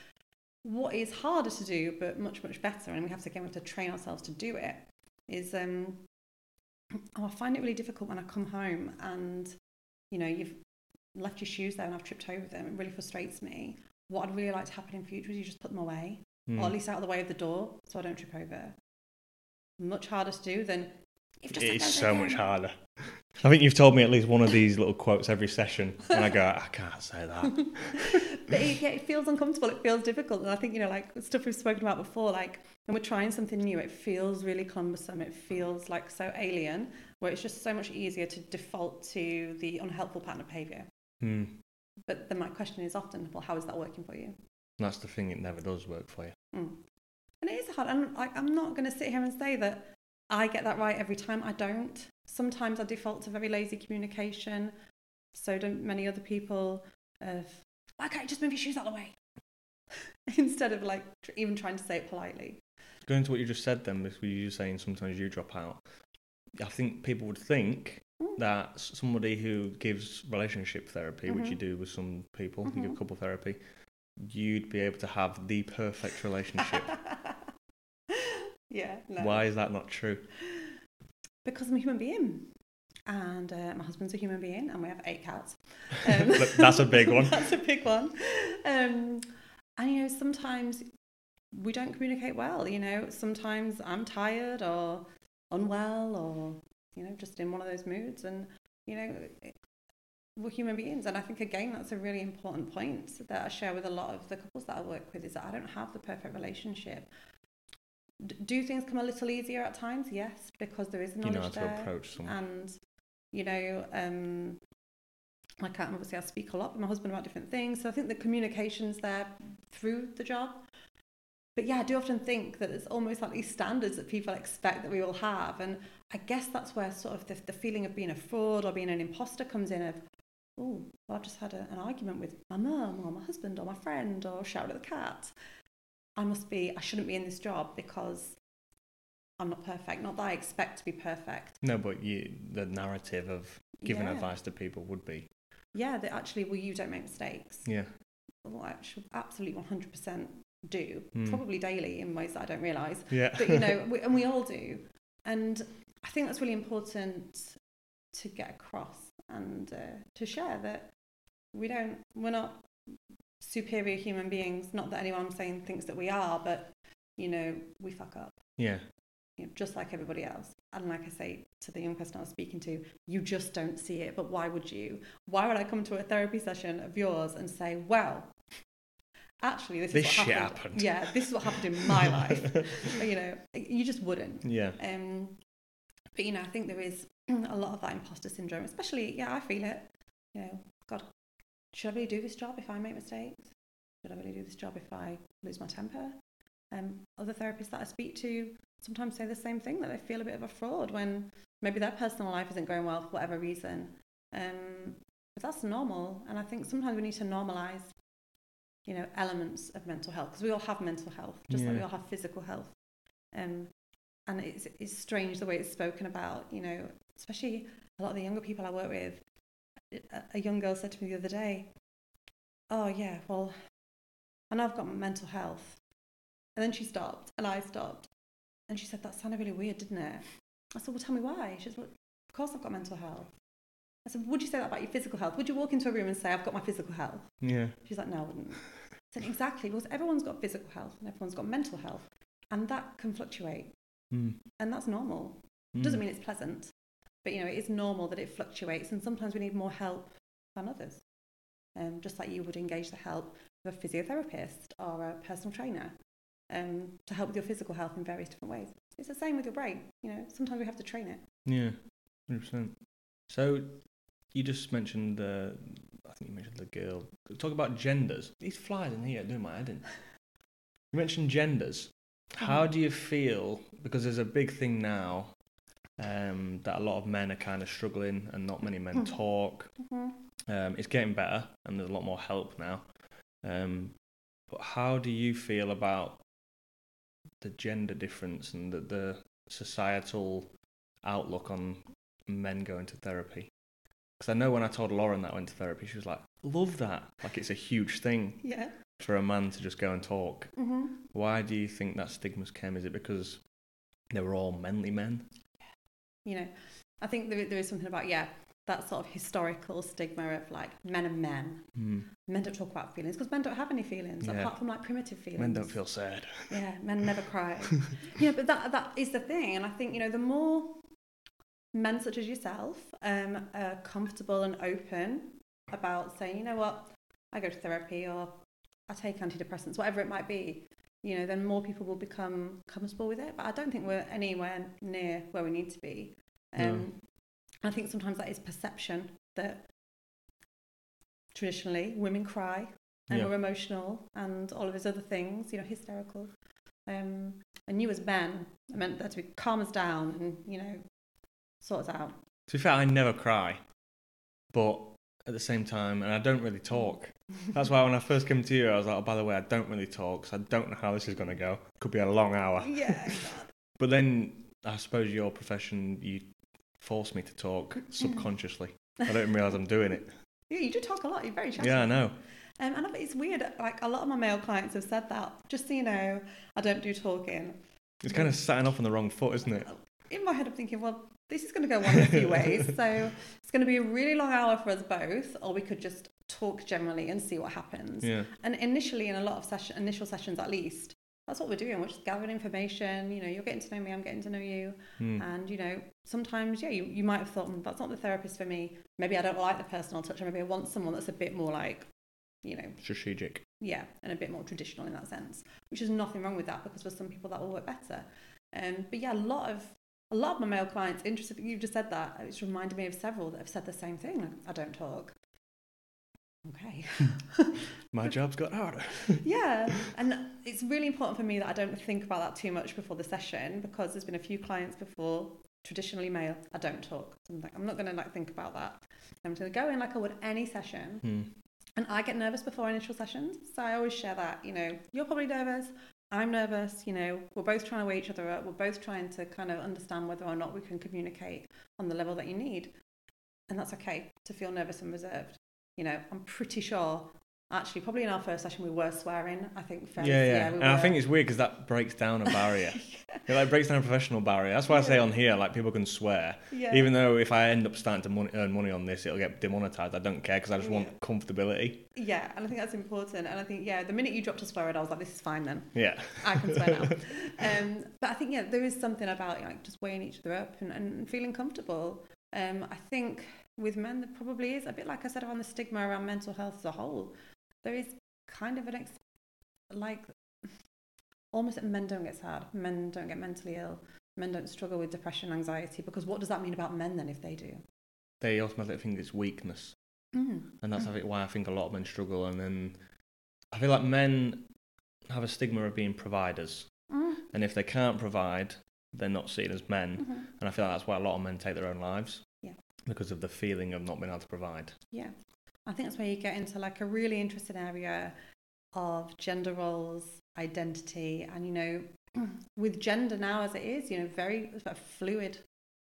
What is harder to do, but much much better, and we have to again we have to train ourselves to do it. Is um, oh, I find it really difficult when I come home and you know you've left your shoes there and I've tripped over them. It really frustrates me. What I'd really like to happen in future is you just put them away Mm. or at least out of the way of the door so I don't trip over. Much harder to do than if just It's so much harder. I think you've told me at least one of these little quotes every session, and I go, I can't say that. But it, yeah, it feels uncomfortable. It feels difficult, and I think you know, like stuff we've spoken about before, like when we're trying something new, it feels really cumbersome. It feels like so alien, where it's just so much easier to default to the unhelpful pattern of behaviour. Hmm. But then my question is often, well, how is that working for you? That's the thing; it never does work for you. Mm. And it is hard. And like, I'm not going to sit here and say that I get that right every time. I don't. Sometimes I default to very lazy communication. So do many other people. Of why can't you just move your shoes out of the way? Instead of like tr- even trying to say it politely. Going to what you just said, then, because you were saying sometimes you drop out. I think people would think Mm. That somebody who gives relationship therapy, which you Mhm. do with some people, you give Mhm. couple therapy, you'd be able to have the perfect relationship. yeah. No. Why is that not true? Because I'm a human being. And uh, my husband's a human being, and we have eight cats. Um, That's a big one. That's a big one. Um, and you know, sometimes we don't communicate well. You know, sometimes I'm tired or unwell or you know just in one of those moods, and you know. We're human beings, and I think again that's a really important point that I share with a lot of the couples that I work with is that I don't have the perfect relationship. D- do things come a little easier at times? Yes, because there is You knowledge know how to there approach someone. and you know um I obviously I speak a lot with my husband about different things so I think the communication's there through the job but yeah I do often think that it's almost like these standards that people expect that we will have and I guess that's where sort of the, the feeling of being a fraud or being an imposter comes in of oh, well, I've just had a, an argument with my mum or my husband or my friend or shouted at the cat. I must be, I shouldn't be in this job because I'm not perfect. Not that I expect to be perfect. No, but you, the narrative of giving Yeah. advice to people would be, Yeah, that actually, well, you don't make mistakes. yeah, Well, I should absolutely 100% do, Mm. probably daily in ways that I don't realise. yeah, But, you know, we, and we all do. And I think that's really important to get across and uh, to share that we don't, we're not superior human beings. Not that anyone I'm saying thinks that we are, but, you know, we fuck up. yeah, you know, just like everybody else. And like I say to the young person I was speaking to, you just don't see it. But why would you? Why would I come to a therapy session of yours and say, well, actually, this, This is what shit happened. happened. Yeah, this is what happened in my life. you know, you just wouldn't. yeah, Um, but you know, I think there is a lot of that imposter syndrome, especially. Yeah, I feel it. You know, God, should I really do this job if I make mistakes? Should I really do this job if I lose my temper? Um, other therapists that I speak to sometimes say the same thing that they feel a bit of a fraud when maybe their personal life isn't going well for whatever reason. Um, but that's normal, and I think sometimes we need to normalize, you know, elements of mental health because we all have mental health, just like we all have physical health. Um, and it's, it's strange the way it's spoken about, you know, especially a lot of the younger people I work with. A, young girl said to me the other day, Oh, yeah, well, I know I've got mental health. And then she stopped, and I stopped. And she said, That sounded really weird, didn't it? I said, Well, tell me why. She said, well, Of course I've got mental health. I said, Would you say that about your physical health? Would you walk into a room and say, I've got my physical health? yeah, She's like, No, I wouldn't. I said, Exactly, because everyone's got physical health and everyone's got mental health. And that can fluctuate. Mm. And that's normal. Mm. Doesn't mean it's pleasant, but you know, it is normal that it fluctuates, and sometimes we need more help than others. Um, just like you would engage the help of a physiotherapist or a personal trainer um, to help with your physical health in various different ways. It's the same with your brain. You know, sometimes we have to train it. Yeah, hundred percent. So you just mentioned the, I think you mentioned the girl. Talk about genders. These flies in here doing my head in. You mentioned genders. How do you feel? Because there's a big thing now um, that a lot of men are kind of struggling, and not many men Mhm. talk. Mm-hmm. Um, it's getting better, and there's a lot more help now. Um, but how do you feel about the gender difference and the, the societal outlook on men going to therapy? Because I know when I told Lauren that I went to therapy, she was like, "Love that! Like it's a huge thing Yeah. For a man to just go and talk." Mm-hmm. Why do you think that stigma's came? Is it because they were all manly men? You know, I think there, there is something about, yeah, that sort of historical stigma of like men and men. Hmm. Men don't talk about feelings because men don't have any feelings Yeah. apart from like primitive feelings. Men don't feel sad. Yeah, men never cry. know, but that that is the thing, and I think you know the more men such as yourself um, are comfortable and open about saying, you know what, I go to therapy or I take antidepressants, whatever it might be. You know, then more people will become comfortable with it. But I don't think we're anywhere near where we need to be. Um, I think sometimes that is perception that traditionally women cry and Yeah. we're emotional and all of these other things, you know, hysterical. Um, and you as men I meant that to be calm us down and, you know, sort us out. To be fair, I never cry, but at the same time, and I don't really talk. That's why when I first came to you, I was like, oh, by the way, I don't really talk, so I don't know how this is going to go. Could be a long hour. yeah. But then I suppose your profession, you force me to talk subconsciously. I don't even realise I'm doing it. Yeah, you do talk a lot. You're very chatty. Yeah, I know. Um, and it's weird. Like a lot of my male clients have said that. Just so you know, I don't do talking. It's kind of setting off on the wrong foot, isn't it? In my head, I'm thinking, well, this is going to go one of a few ways. So it's going to be a really long hour for us both, or we could just talk generally and see what happens. Yeah. And initially, in a lot of session, initial sessions at least, that's what we're doing. We're just gathering information. You know, you're getting to know me, I'm getting to know you. Hmm. And, you know, sometimes, yeah, you, you might have thought, "Mm, that's not the therapist for me. Maybe I don't like the personal touch, or maybe I want someone that's a bit more like, you know, Strategic. yeah, and a bit more traditional in that sense, which is nothing wrong with that because for some people that will work better. Um, but yeah, a lot of a lot of my male clients, interested, you just said that, it's reminded me of several that have said the same thing. Like, I don't talk. Okay. My job's got harder. yeah, and it's really important for me that I don't think about that too much before the session because there's been a few clients before traditionally male, I don't talk. So I'm, like, I'm not going to like think about that. I'm going to go in like I would any session. Hmm. And I get nervous before initial sessions. So I always share that, you know, you're probably nervous. I'm nervous, you know, we're both trying to weigh each other up. We're both trying to kind of understand whether or not we can communicate on the level that you need. And that's okay to feel nervous and reserved. You know, I'm pretty sure Actually, probably in our first session we were swearing. I think. Fairly, Yeah, yeah. we and I think it's weird because that breaks down a barrier. It like breaks down a professional barrier. That's why I say on here, like people can swear, yeah. even though if I end up starting to earn money on this, it'll get demonetized. I don't care because I just want comfortability. yeah, and I think that's important. And I think yeah, the minute you dropped a swear word, I was like, this is fine then. Yeah, I can swear now. um, but I think yeah, there is something about like just weighing each other up and, and feeling comfortable. Um, I think with men there probably is a bit like I said around the stigma around mental health as a whole. There is kind of an ex- like almost men don't get sad, men don't get mentally ill, men don't struggle with depression, anxiety. Because what does that mean about men then if they do? they automatically think it's weakness, Mm. and that's I think why I think a lot of men struggle. And then I feel like men have a stigma of being providers, Mm. and if they can't provide, they're not seen as men. Mhm. And I feel like that's why a lot of men take their own lives. Yeah. Because of the feeling of not being able to provide. Yeah. I think that's where you get into like a really interesting area of gender roles, identity, and you know, with gender now as it is, you know, very a fluid,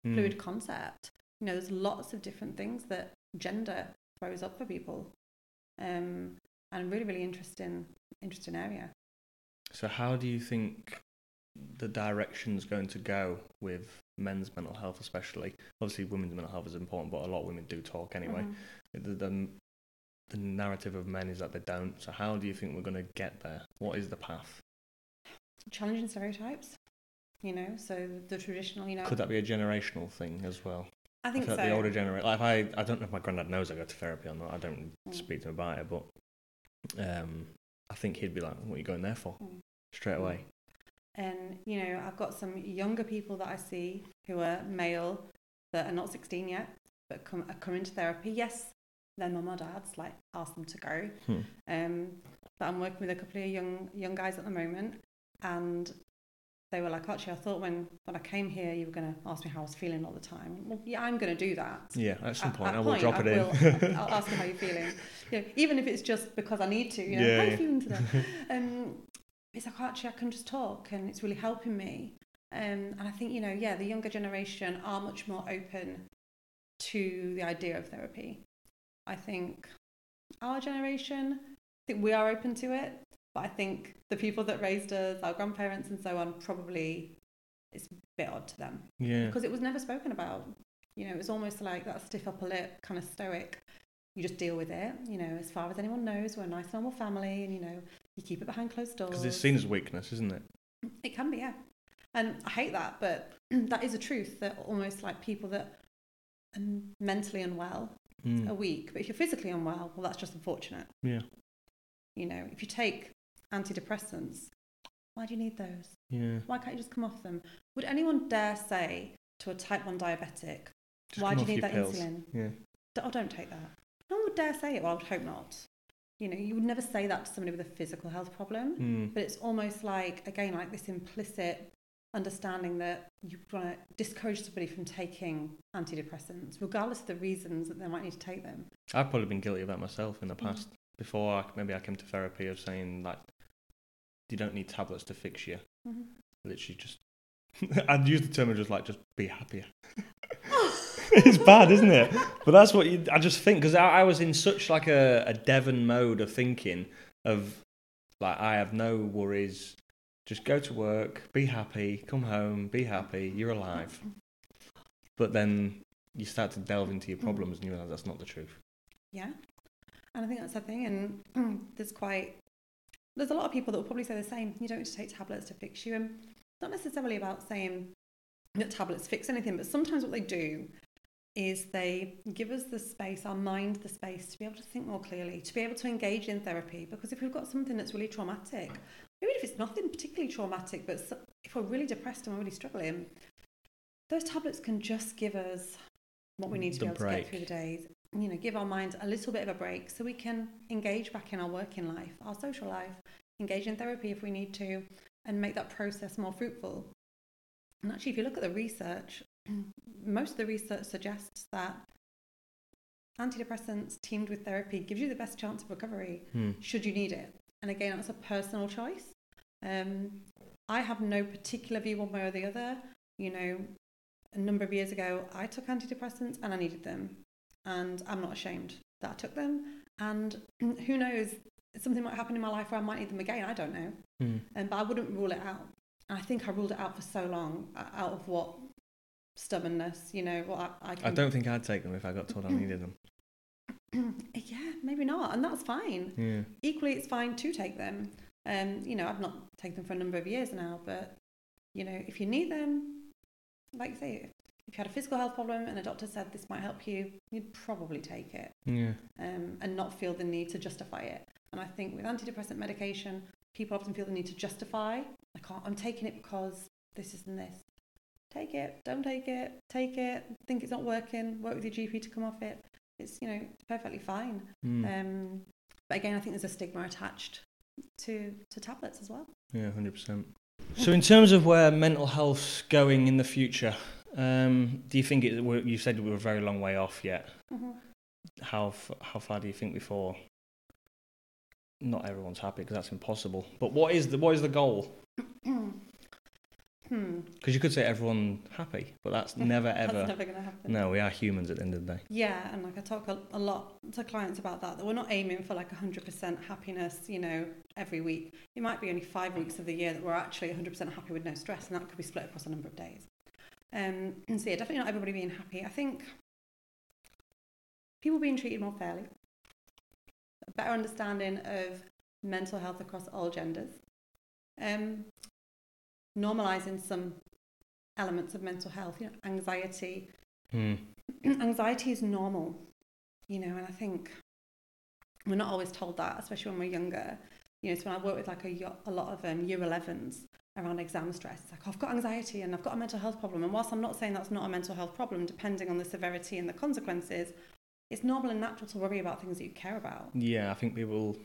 Mm. fluid concept. You know, there's lots of different things that gender throws up for people, um, and really, really interesting, interesting area. So how do you think the direction's going to go with men's mental health, especially? Obviously, women's mental health is important, but a lot of women do talk anyway. Mhm. The, the, the narrative of men is that they don't. So how do you think we're going to get there? What is the path? Challenging stereotypes. You know, so the traditional, you know, Could that be a generational thing as well? I think feel so. like the older generation, like I, I don't know if my granddad knows I go to therapy or not. I don't Mm. speak to him about it, but um, I think he'd be like, "What are you going there for?" Mm. Straight Mm. away. And you know, I've got some younger people that I see who are male that are not 16 yet, but come are coming to therapy. Yes, their mum or dad's like ask them to go. Hmm. Um, but I'm working with a couple of young young guys at the moment, and they were like, actually, I thought when when I came here, you were going to ask me how I was feeling all the time. Well, yeah, I'm going to do that. Yeah, at some At- point at I will point, drop I it in. will- I'll ask you how you're feeling. You know, even if it's just because I need to. You know, Yeah, how are you feeling today? um, it's like actually I can just talk, and it's really helping me. Um, and I think you know, yeah, the younger generation are much more open to the idea of therapy. I think our generation, I think we are open to it, but I think the people that raised us, our grandparents and so on, probably it's a bit odd to them yeah. because it was never spoken about. You know, it was almost like that stiff upper lip, kind of stoic. You just deal with it. You know, as far as anyone knows, we're a nice, normal family, and you know, you keep it behind closed doors. Because it's seen as weakness, isn't it? It can be, yeah. And I hate that, but that is a truth that almost like people that are mentally unwell Mm. are weak. But if you're physically unwell, well, that's just unfortunate. Yeah. You know, if you take antidepressants, why do you need those? Yeah. Why can't you just come off them? Would anyone dare say to a type 1 diabetic, Just why do you need that pills. insulin? Yeah. D- Oh, don't take that. No one would dare say it. Well, I would hope not. You know, you would never say that to somebody with a physical health problem. Mm. But it's almost like, again, like this implicit understanding that you want to discourage somebody from taking antidepressants, regardless of the reasons that they might need to take them. I've probably been guilty of that myself in the Mm. past. Before I, maybe I came to therapy of saying like, you don't need tablets to fix you. Mm-hmm. Literally just, I'd use the term of just like just be happier. it's bad, isn't it? But that's what you, I just think because I, I was in such like a, a Devon mode of thinking of like I have no worries. Just go to work, be happy, come home, be happy. You're alive. But then you start to delve into your mm. problems and you realize that's not the truth. Yeah. And I think that's the thing. And there's quite, there's a lot of people that will probably say the same. You don't need to take tablets to fix you. And it's not necessarily about saying that tablets fix anything, but sometimes what they do is they give us the space, our mind the space to be able to think more clearly, to be able to engage in therapy. Because if we've got something that's really traumatic, even if it's nothing particularly traumatic, but if we're really depressed and we're really struggling, those tablets can just give us what we need to The be able to get through the days. You know, give our minds a little bit of a break so we can engage back in our working life, our social life, engage in therapy if we need to, and make that process more fruitful. And actually, if you look at the research, most of the research suggests that antidepressants teamed with therapy gives you the best chance of recovery Hmm. should you need it. And again, that's a personal choice. Um, I have no particular view one way or the other. You know, a number of years ago, I took antidepressants and I needed them. And I'm not ashamed that I took them. And who knows, something might happen in my life where I might need them again. I don't know. Hmm. Um, but I wouldn't rule it out. And I think I ruled it out for so long out of what stubbornness, you know, what I, I can. I don't think I'd take them if I got told I needed them. yeah, maybe not. And that's fine. Yeah. equally it's fine to take them um you know i've not taken them for a number of years now but you know if you need them like you say if you had a physical health problem and a doctor said this might help you you'd probably take it Yeah. um, and not feel the need to justify it and i think with antidepressant medication people often feel the need to justify i can't i'm taking it because this is and this take it don't take it take it think it's not working work with your gp to come off it it's you know perfectly fine Hmm. um, but again, I think there's a stigma attached to to tablets as well. Yeah, hundred percent. So, in terms of where mental health's going in the future, um, do you think it? You said we're a very long way off yet. How f- how far do you think before? Not everyone's happy because that's impossible. But what is the what is the goal? hmm. Because you could say everyone happy, but that's never That's ever. never going to happen. No, we are humans at the end of the day. Yeah, and like I talk a, a lot to clients about that. That we're not aiming for like 100% happiness, you know, every week. It might be only five weeks of the year that we're actually 100% happy with no stress, and that could be split across a number of days. Um, and so yeah, definitely not everybody being happy. I think people being treated more fairly, a better understanding of mental health across all genders, um, normalizing some elements of mental health, you know, anxiety. Hmm. anxiety is normal, you know, and I think we're not always told that, especially when we're younger. You know, so when I work with like a, a lot of um, year 11s around exam stress, it's like, oh, I've got anxiety and I've got a mental health problem. And whilst I'm not saying that's not a mental health problem, depending on the severity and the consequences, it's normal and natural to worry about things that you care about. Yeah, I think people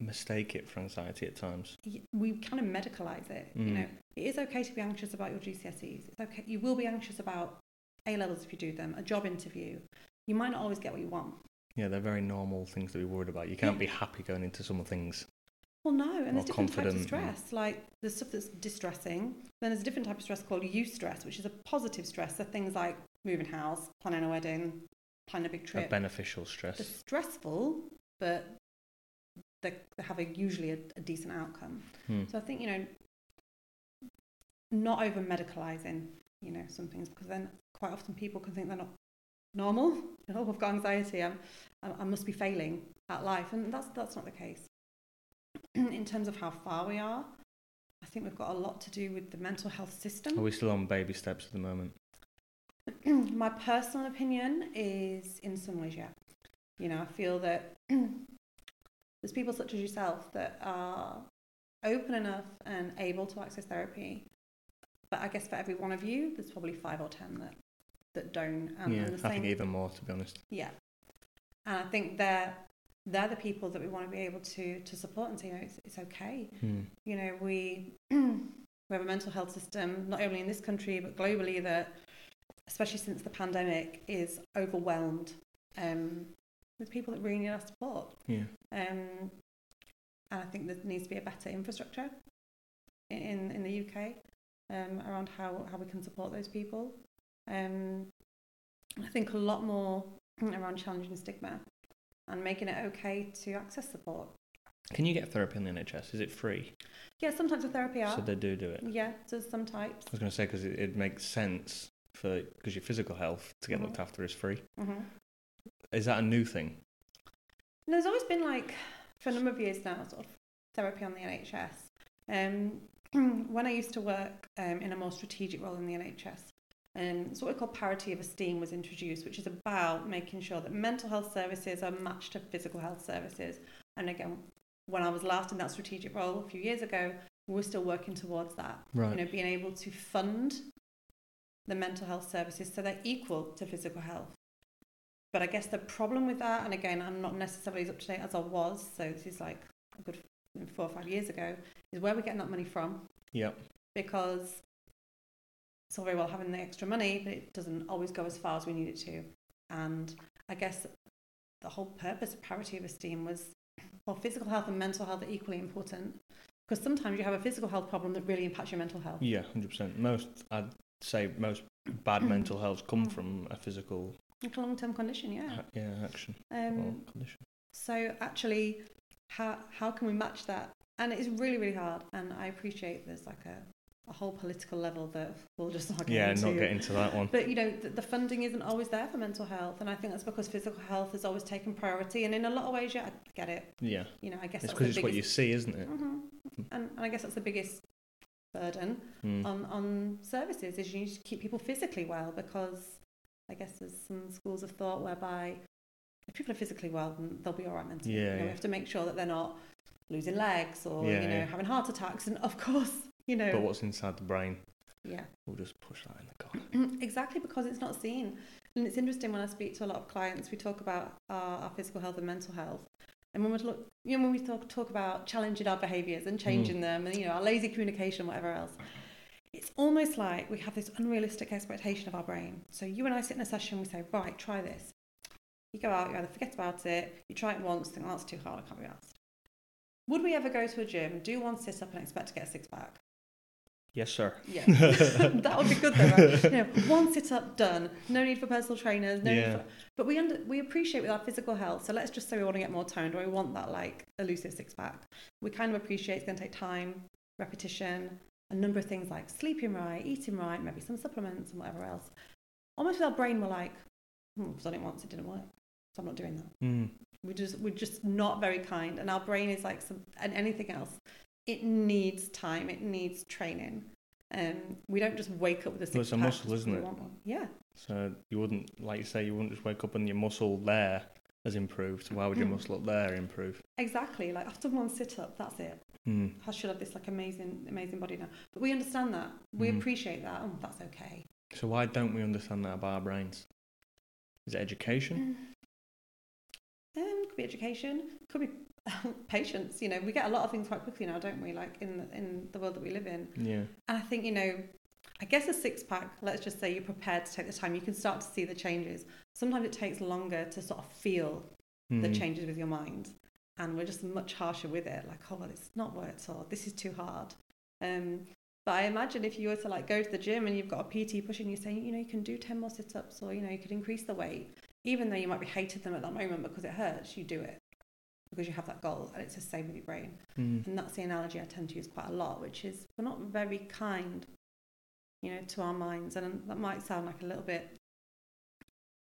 mistake it for anxiety at times. We kind of medicalize it. You Mm. know, it is okay to be anxious about your GCSEs. It's okay. You will be anxious about A levels if you do them, a job interview. You might not always get what you want. Yeah, they're very normal things to be worried about. You can't Yeah. be happy going into some of things. Well, no, and there's different types of and- stress. Like there's stuff that's distressing. Then there's a different type of stress called eustress, which is a positive stress. So things like moving house, planning a wedding, planning a big trip. A beneficial They're stress. stressful, but they, they have a usually a, a decent outcome. Hmm. So I think you know, not over medicalizing, you know, some things because then quite often people can think they're not normal. Oh, I've got anxiety. I'm, I, I must be failing at life, and that's that's not the case. In terms of how far we are, I think we've got a lot to do with the mental health system. Are we still on baby steps at the moment? My personal opinion is, in some ways, yeah. You know, I feel that there's people such as yourself that are open enough and able to access therapy. But I guess for every one of you, there's probably five or ten that, that don't. And, yeah, I same, think even more, to be honest. yeah. And I think they're they're the people that we want to be able to to support and say, you know, it's, it's okay. Hmm. You know, we we have a mental health system not only in this country but globally that, especially since the pandemic, is overwhelmed um, with people that really need our support. Yeah. Um, and I think there needs to be a better infrastructure in in the UK um, around how, how we can support those people. Um, I think a lot more around challenging stigma and making it okay to access support. Can you get therapy on the NHS? Is it free? Yeah, sometimes therapy are. So they do do it. Yeah, so some types. I was going to say because it, it makes sense for because your physical health to get Mhm. looked after is free. hmm Is that a new thing? And there's always been like for a number of years now, sort of therapy on the NHS. Um, when I used to work um, in a more strategic role in the NHS, um, so what we call parity of esteem was introduced, which is about making sure that mental health services are matched to physical health services. And again, when I was last in that strategic role a few years ago, we were still working towards that. Right. You know, being able to fund the mental health services so they're equal to physical health. But I guess the problem with that, and again, I'm not necessarily as up to date as I was, so this is like a good four or five years ago, is where we're getting that money from. Yep. Because it's all very well having the extra money, but it doesn't always go as far as we need it to. And I guess the whole purpose of parity of esteem was well, physical health and mental health are equally important because sometimes you have a physical health problem that really impacts your mental health. Yeah, hundred percent. Most I'd say most bad mental health come from a physical Like a long-term condition, yeah. yeah action Um, condition. so actually, how how can we match that? And it's really really hard. And I appreciate there's like a, a whole political level that we'll just not get Yeah, into. not get into that one. But you know, the, the funding isn't always there for mental health, and I think that's because physical health has always taken priority. And in a lot of ways, yeah, I get it. Yeah, You know, I guess it's because it's what you see, isn't it? Mhm. And, and I guess that's the biggest burden Mm. on, on services is you need to keep people physically well because I guess there's some schools of thought whereby if people are physically well, then they'll be all right mentally. Yeah, you know, yeah. We have to make sure that they're not losing legs or Yeah, you know yeah. having heart attacks, and of course, you know, But what's inside the brain, yeah, we'll just push that in the corner. exactly because it's not seen. And it's interesting when I speak to a lot of clients, we talk about our, our physical health and mental health. And when we look, you know, when we talk, talk about challenging our behaviours and hmm. changing them, and you know, our lazy communication, whatever else, it's almost like we have this unrealistic expectation of our brain. So you and I sit in a session, we say, right, try this. You go out, you either forget about it, you try it once, think, oh, that's too hard, I can't be asked. Would we ever go to a gym, do one sit up, and expect to get a six pack? Yes, sir. Yeah, that would be good though. Right? You know, one sit up done. No need for personal trainers. No Yeah. need for, but we under, we appreciate with our physical health. So let's just say we want to get more toned, or we want that like elusive six pack. We kind of appreciate it's going to take time, repetition, a number of things like sleeping right, eating right, maybe some supplements and whatever else. Almost with our brain, we're like, hmm, I've done it once, it didn't work, so I'm not doing that. Mm. We just we're just not very kind, and our brain is like some and anything else. It needs time. It needs training. Um, we don't just wake up with a Well, it's a muscle, isn't it? Yeah, So you wouldn't, like you say, you wouldn't just wake up and your muscle there has improved. Why would your Mm. muscle up there improve? exactly. Like after one sit up, that's it. Mm. I should have this like amazing, amazing body now. But we understand that. We Mm. appreciate that. Oh, that's okay. So why don't we understand that about our brains? Is it education? Um, could be education, could be patience. You know, we get a lot of things quite quickly now, don't we? Like in the, in the world that we live in. Yeah. And I think, you know, I guess a six pack, let's just say you're prepared to take the time, you can start to see the changes. Sometimes it takes longer to sort of feel the Mm. changes with your mind. And we're just much harsher with it, like, oh, well, it's not worked or this is too hard. Um, but I imagine if you were to like go to the gym and you've got a PT pushing you saying, you know, you can do 10 more sit ups or, you know, you could increase the weight, even though you might be hated them at that moment because it hurts, you do it because you have that goal and it's the same with your brain. Mm. And that's the analogy I tend to use quite a lot, which is we're not very kind, you know, to our minds. And that might sound like a little bit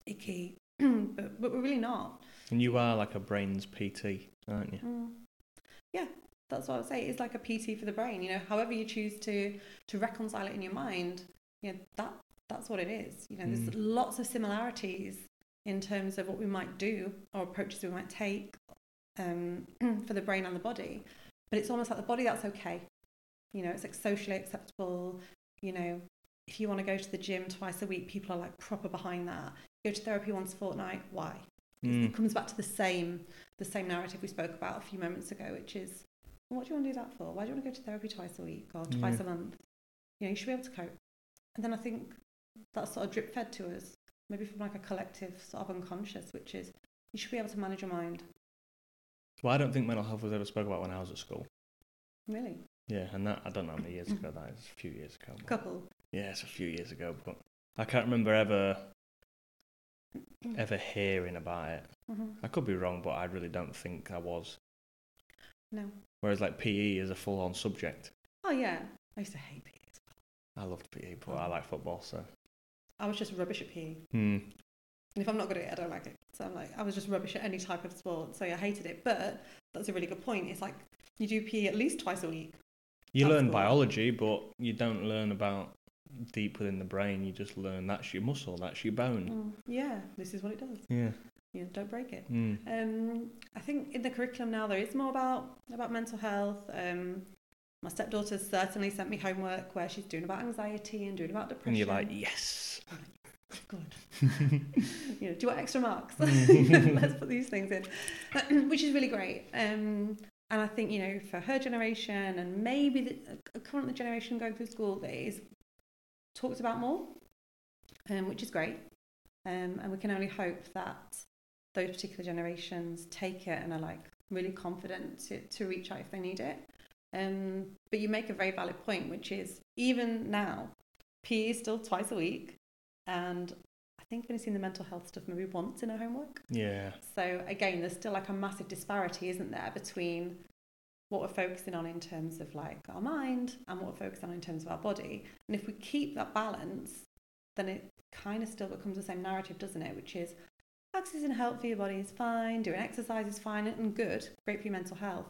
icky, but, but we're really not. And you are like a brains PT, aren't you? Mm. Yeah, that's what I would say. It's like a PT for the brain. You know, however you choose to to reconcile it in your mind, you know, that that's what it is. You know, there's Mm. lots of similarities in terms of what we might do or approaches we might take um, for the brain and the body. But it's almost like the body that's okay. You know, it's like socially acceptable. You know, if you want to go to the gym twice a week, people are like proper behind that. Go to therapy once a fortnight. Why? Mm. It comes back to the same the same narrative we spoke about a few moments ago, which is what do you want to do that for? Why do you want to go to therapy twice a week or twice Yeah. a month? You know, you should be able to cope. And then I think that's sort of drip fed to us, maybe from like a collective sort of unconscious, which is you should be able to manage your mind. Well, I don't think mental health was ever spoke about when I was at school. Really, Yeah, and that I don't know how many years ago that is. A few years ago. but- couple. Yeah, it's a few years ago, but I can't remember ever ever hearing about it. hmm I could be wrong, but I really don't think I was. No. Whereas like PE is a full on subject. Oh yeah, I used to hate PE. as well. I loved PE, but I like football, so. I was just rubbish at PE. Hmm. And if I'm not good at it, I don't like it. So I'm like, I was just rubbish at any type of sport. So I hated it. But that's a really good point. It's like you do PE at least twice a week. You learn biology, but you don't learn about deep within the brain. You just learn that's your muscle, that's your bone. Mm, yeah, this is what it does. Yeah. You know, don't break it. Mm. Um, I think in the curriculum now there is more about about mental health. Um, my stepdaughter's certainly sent me homework where she's doing about anxiety and doing about depression. And you're like, yes. good. you know, do you want extra marks? Let's put these things in, which is really great. Um, and I think you know, for her generation and maybe the a current generation going through school, that is talked about more, um, which is great. Um, and we can only hope that those particular generations take it and are like really confident to, to reach out if they need it. Um, but you make a very valid point, which is even now, PE is still twice a week, and I think we've only seen the mental health stuff maybe once in our homework. Yeah. So again, there's still like a massive disparity, isn't there, between what we're focusing on in terms of like our mind and what we're focusing on in terms of our body. And if we keep that balance, then it kind of still becomes the same narrative, doesn't it? Which is accessing help for your body is fine, doing exercise is fine and good, great for your mental health.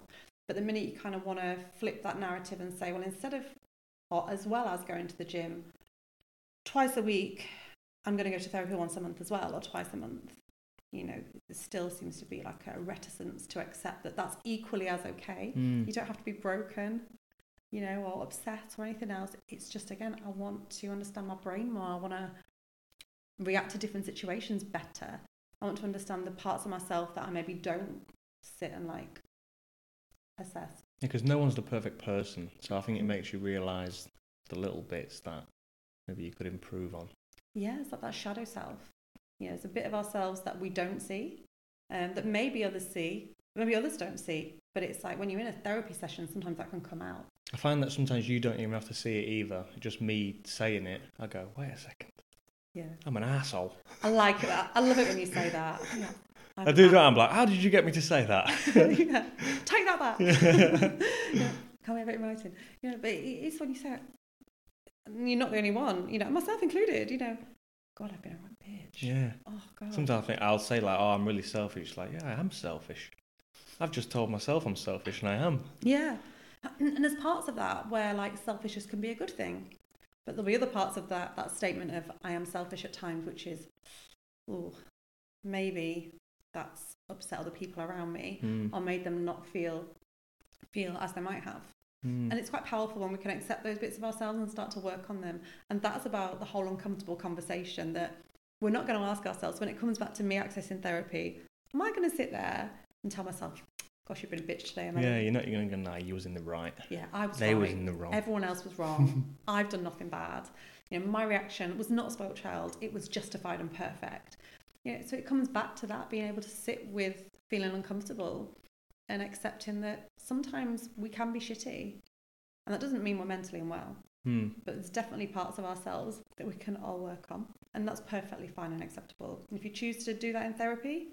But the minute you kind of want to flip that narrative and say, well, instead of, or as well as going to the gym twice a week, I'm going to go to therapy once a month as well, or twice a month. You know, there still seems to be like a reticence to accept that that's equally as okay. Mm. You don't have to be broken, you know, or upset or anything else. It's just, again, I want to understand my brain more. I want to react to different situations better. I want to understand the parts of myself that I maybe don't sit and like assess. Because no one's the perfect person, so I think it makes you realise the little bits that maybe you could improve on. Yeah, it's like that shadow self. Yeah, it's a bit of ourselves that we don't see, um, that maybe others see, maybe others don't see. But it's like when you're in a therapy session, sometimes that can come out. I find that sometimes you don't even have to see it either. Just me saying it, I go, wait a second, Yeah, I'm an asshole. I like that. I love it when you say that. Yeah. I do that. I'm like, how did you get me to say that? yeah. Take that back. yeah. Can we have it in writing? You know, but it's when you say it, you're not the only one, you know, myself included, you know, God, I've been a right bitch. yeah. Oh, God. Sometimes I think I'll say like, oh, I'm really selfish. Like, yeah, I am selfish. I've just told myself I'm selfish, and I am. Yeah. And there's parts of that where like selfishness can be a good thing. But there'll be other parts of that, that statement of I am selfish at times, which is, oh, maybe that's upset other people around me Mm. or made them not feel feel as they might have. Mm. And it's quite powerful when we can accept those bits of ourselves and start to work on them. And that's about the whole uncomfortable conversation that we're not going to ask ourselves when it comes back to me accessing therapy. Am I going to sit there and tell myself, gosh, you've been a bitch today? Am I yeah, you're not going to go, you was in the right. yeah, I was They right. was in the wrong. Everyone else was wrong. I've done nothing bad. You know, my reaction was not a spoiled child. It was justified and perfect. Know, so it comes back to that being able to sit with feeling uncomfortable and accepting that sometimes we can be shitty. And that doesn't mean we're mentally unwell, Hmm. but there's definitely parts of ourselves that we can all work on. And that's perfectly fine and acceptable. And if you choose to do that in therapy,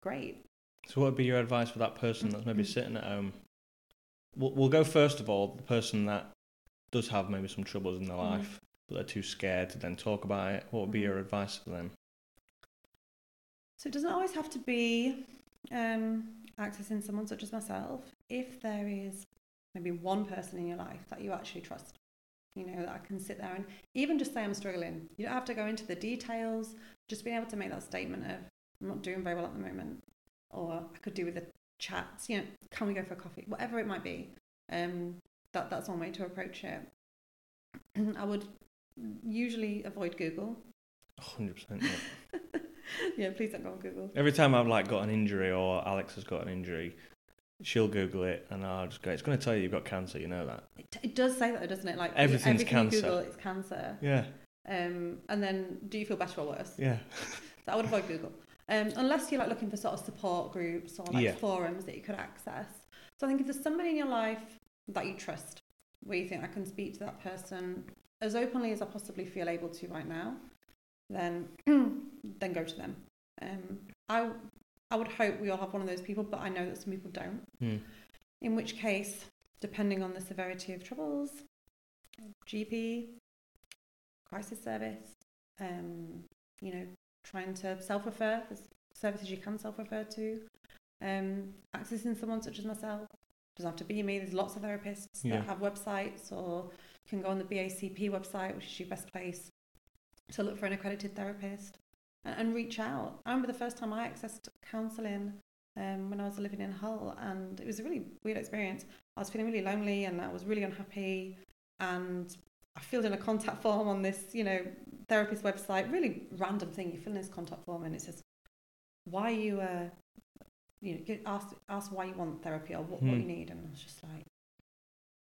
great. So, what would be your advice for that person that's maybe sitting at home? We'll, we'll go first of all, the person that does have maybe some troubles in their Mhm. life, but they're too scared to then talk about it. What would be Mhm. your advice for them? So it doesn't always have to be um, accessing someone such as myself. If there is maybe one person in your life that you actually trust, you know, that I can sit there and even just say I'm struggling. You don't have to go into the details. Just being able to make that statement of I'm not doing very well at the moment, or I could do with a chat. You know, can we go for a coffee? Whatever it might be. Um, that that's one way to approach it. I would usually avoid Google. 100%. Yeah. yeah, please don't go on Google. Every time I've like got an injury or Alex has got an injury, she'll Google it and I'll just go, it's going to tell you you've got cancer, you know that? It, it does say that, though, doesn't it? Like Everything's everything you cancer. Google, it's cancer. Yeah, Um, and then, do you feel better or worse? yeah. So I would avoid Google, um, unless you're like looking for sort of support groups or like Yeah. forums that you could access. So I think if there's somebody in your life that you trust, where you think I can speak to that person as openly as I possibly feel able to right now, then then go to them. Um, I I would hope we all have one of those people, but I know that some people don't. Hmm. In which case, depending on the severity of troubles, GP, crisis service, um, you know, trying to self-refer, there's services you can self-refer to, um, accessing someone such as myself, doesn't have to be me, there's lots of therapists Yeah. that have websites or you can go on the BACP website, which is your best place to look for an accredited therapist and, and reach out. I remember the first time I accessed counselling um, when I was living in Hull, and it was a really weird experience. I was feeling really lonely and I was really unhappy, and I filled in a contact form on this, you know, therapist website. Really random thing. You fill in this contact form and it says, "Why you, uh, you know, get asked ask why you want therapy or what, what Hmm. you need," and I was just like,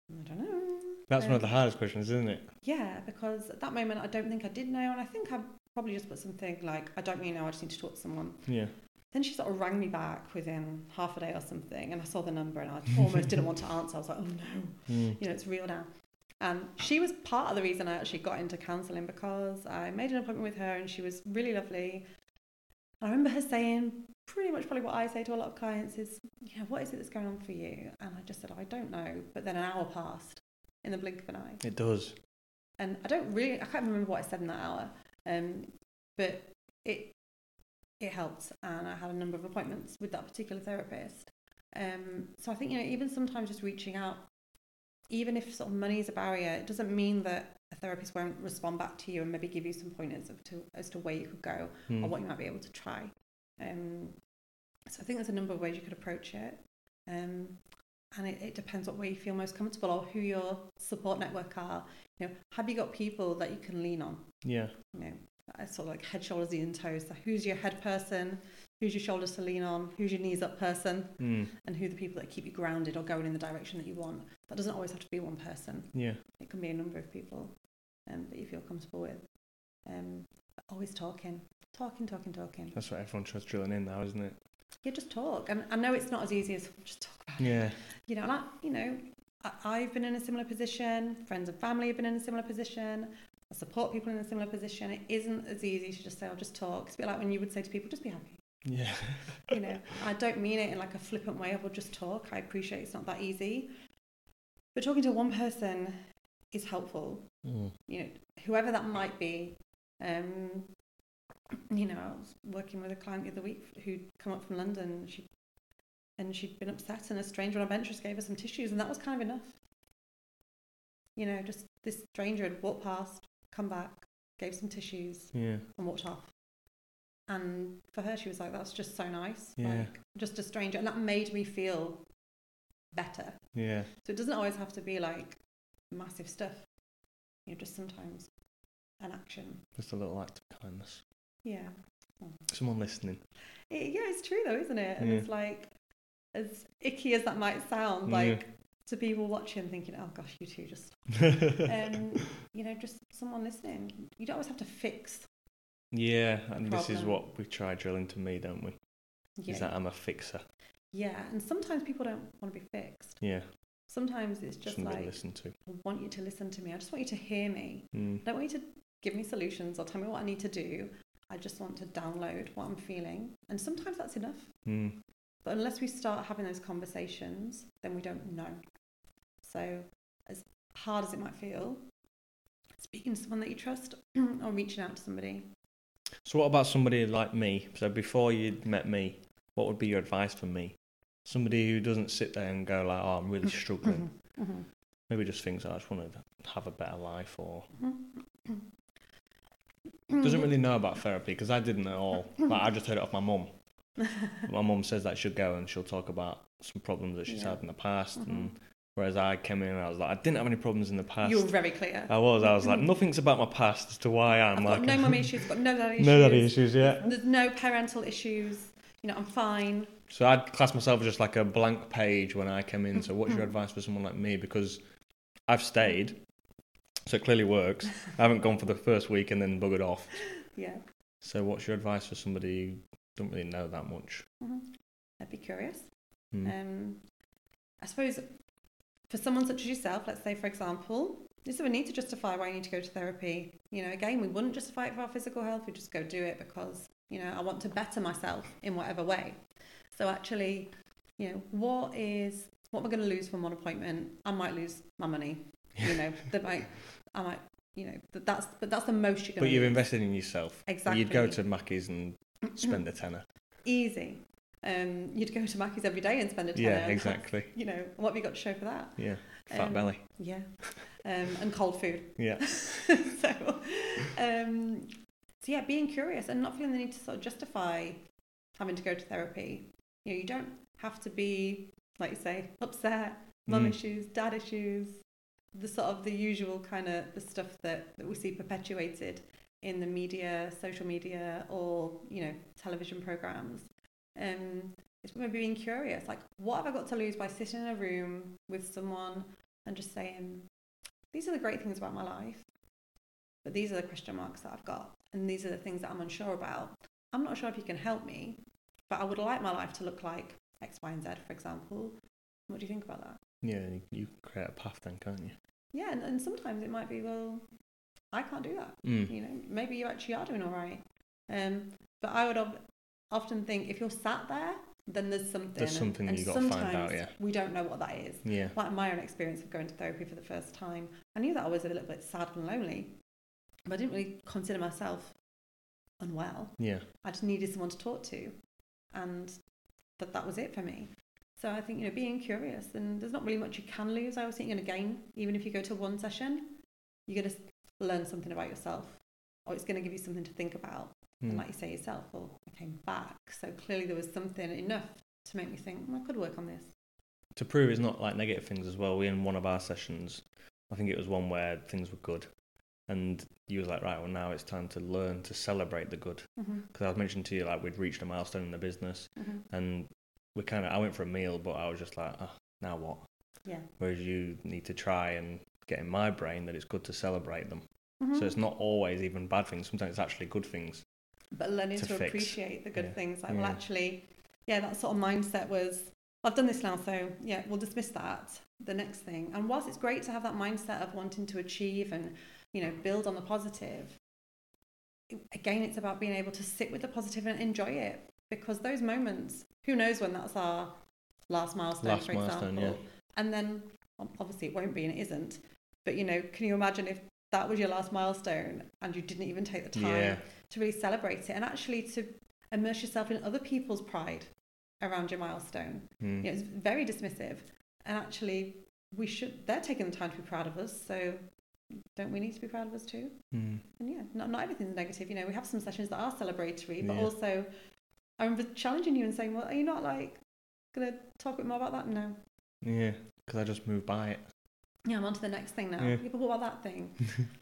I don't know. That's one of the Um, hardest questions, isn't it? Yeah, because at that moment I don't think I did know, and I think I probably just put something like, I don't really know, I just need to talk to someone. Yeah. Then she sort of rang me back within half a day or something, and I saw the number and I almost didn't want to answer. I was like, oh no, Mm. you know, it's real now. And she was part of the reason I actually got into counselling because I made an appointment with her and she was really lovely. I remember her saying pretty much probably what I say to a lot of clients is, yeah, what is it that's going on for you? And I just said, I don't know. But then an hour passed in the blink of an eye. It does. And I don't really, I can't remember what I said in that hour. Um, but it it helped, and I had a number of appointments with that particular therapist. Um, so I think you know, even sometimes just reaching out, even if sort of money is a barrier, it doesn't mean that a therapist won't respond back to you and maybe give you some pointers of to, as to where you could go Mm. or what you might be able to try. Um, so I think there's a number of ways you could approach it. Um, and it, it depends what way you feel most comfortable or who your support network are. You know, have you got people that you can lean on? Yeah. You know, sort of like head, shoulders, and toes. So who's your head person? Who's your shoulders to lean on? Who's your knees up person? Mm. And who are the people that keep you grounded or going in the direction that you want? That doesn't always have to be one person. Yeah. It can be a number of people um, that you feel comfortable with. Um, always talking, talking, talking, talking. That's what everyone tries drilling in now, isn't it? Yeah, just talk. And I know it's not as easy as just talk about it. Yeah. You know, and I, you know, I, I've been in a similar position. Friends and family have been in a similar position. I support people in a similar position. It isn't as easy to just say, "I'll just talk." It's a bit like when you would say to people, "Just be happy." Yeah. You know, I don't mean it in like a flippant way of "Well, just talk." I appreciate it's not that easy, but talking to one person is helpful. Mm. You know, whoever that might be. Um, you know, I was working with a client the other week who'd come up from London. She and she'd been upset, and a stranger on a bench just gave her some tissues, and that was kind of enough. You know, just this stranger had walked past, come back, gave some tissues, Yeah. and walked off. And for her, she was like, "That's just so nice, Yeah. like just a stranger," and that made me feel better. Yeah. So it doesn't always have to be like massive stuff. You know, just sometimes an action. Just a little act of kindness. Yeah. Someone listening. It, yeah, it's true though, isn't it? And Yeah. it's like, as icky as that might sound, Yeah. like to people watching, thinking, "Oh gosh, you two just," um, you know, just someone listening. You don't always have to fix. yeah, and this is what we try drilling to me, don't we? Yeah, Is that I'm a fixer. yeah. And sometimes people don't want to be fixed. Yeah. Sometimes it's just Somebody like, listen to. I want you to listen to me. I just want you to hear me. Mm. I don't want you to give me solutions or tell me what I need to do. I just want to download what I'm feeling. And sometimes that's enough. Mm. But unless we start having those conversations, then we don't know. So, as hard as it might feel, speaking to someone that you trust or reaching out to somebody. So what about somebody like me? So before you'd met me, what would be your advice for me? Somebody who doesn't sit there and go like, "Oh, I'm really struggling." Mm-hmm. Maybe just thinks, "I just want to have a better life," or Mm-hmm. doesn't really know about therapy because I didn't at all. Like, I just heard it off my mum. my mum says that she'll go and she'll talk about some problems that she's Yeah. had in the past, Mhm. and whereas I came in and I was like, I didn't have any problems in the past. You were very clear. I was. I was like, nothing's about my past as to why I'm I've like no mummy issues, got no daddy issues. no daddy issues. Yeah. There's no parental issues. You know, I'm fine. So I'd class myself as just like a blank page when I came in. So what's Mm-hmm. your advice for someone like me? Because I've stayed, so it clearly works. I haven't gone for the first week and then buggered off. Yeah. So what's your advice for somebody who don't really know that much? hmm I'd be curious. Hmm. Um, I suppose for someone such as yourself, let's say, for example, there's no need to justify why you need to go to therapy. You know, again, we wouldn't justify it for our physical health. We just go do it because, you know, I want to better myself in whatever way. So actually, you know, what is what am I going to lose from one appointment? I might lose my money. You know, that might, I might, you know, that that's but that's the most you're going But you've lose. invested in yourself. Exactly. You'd go to Mackey's and spend a tenner. Easy. Um, you'd go to Mackey's every day and spend a tenner. Yeah, exactly. You know, what have you got to show for that? Yeah, fat Um, belly. Yeah, um, and cold food. Yeah, so, um, so yeah, being curious and not feeling the need to sort of justify having to go to therapy. You know, you don't have to be like you say upset, mum Mm. issues, dad issues, the sort of the usual kind of the stuff that, that we see perpetuated in the media, social media, or you know, television programs. Um, it's maybe being curious, like what have I got to lose by sitting in a room with someone and just saying, these are the great things about my life, but these are the question marks that I've got, and these are the things that I'm unsure about. I'm not sure if you can help me, but I would like my life to look like X, Y, and Z, for example. What do you think about that? Yeah, you, you create a path then, can't you? Yeah, and, and sometimes it might be, well, I can't do that. Mm. You know, maybe you actually are doing all right. Um, but I would of- often think if you're sat there, then there's something. There's something and you gotta find sometimes out, yeah. We don't know what that is. Yeah. Like my own experience of going to therapy for the first time, I knew that I was a little bit sad and lonely, but I didn't really consider myself unwell. Yeah. I just needed someone to talk to, and that that was it for me. So I think you know being curious, and there's not really much you can lose. I always think you're going to gain, even if you go to one session, you're going to learn something about yourself, or it's going to give you something to think about. And Mm. like you say yourself, well, I came back, so clearly there was something enough to make me think "Mm, I could work on this. To prove it's not like negative things as well, we in one of our sessions, I think it was one where things were good. And you was like, right, well, now it's time to learn to celebrate the good. Mm-hmm. Because I was mentioning to you, like, we'd reached a milestone in the business. Mm-hmm. And we kind of, I went for a meal, but I was just like, oh, now what? Yeah. Whereas you need to try and get in my brain that it's good to celebrate them. Mhm. So it's not always even bad things. Sometimes it's actually good things. but learning to to, appreciate the good Yeah. things like well actually yeah that sort of mindset was i've done this now so yeah we'll dismiss that the next thing and whilst it's great to have that mindset of wanting to achieve and you know build on the positive again it's about being able to sit with the positive and enjoy it because those moments who knows when that's our last milestone Last for milestone, example and then obviously it won't be and it isn't but you know can you imagine if that was your last milestone and you didn't even take the time Yeah. to really celebrate it and actually to immerse yourself in other people's pride around your milestone. Mm. You know, it's very dismissive, and actually, we should. They're taking the time to be proud of us, so don't we need to be proud of us too? Mm. And yeah, not not everything's negative. You know, we have some sessions that are celebratory, but Yeah. also, I remember challenging you and saying, "Well, are you not like gonna talk a bit more about that?" No. Yeah. Because I just moved by it. Yeah, I'm on to the next thing now. Yeah. But what about that thing?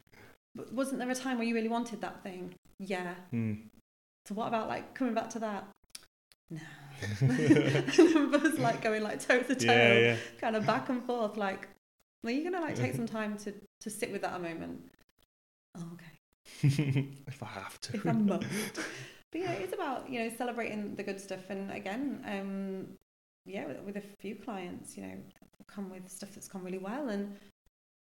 but wasn't there a time where you really wanted that thing? Yeah. Mm. So what about like coming back to that? No. Buzz like going like toe to toe, Yeah, yeah. kind of back and forth. Like, well, you're gonna like take some time to to sit with that a moment. Oh, okay. if I have to. If I must. But yeah, it's about you know celebrating the good stuff. And again, um, yeah, with, with a few clients, you know, come with stuff that's gone really well, and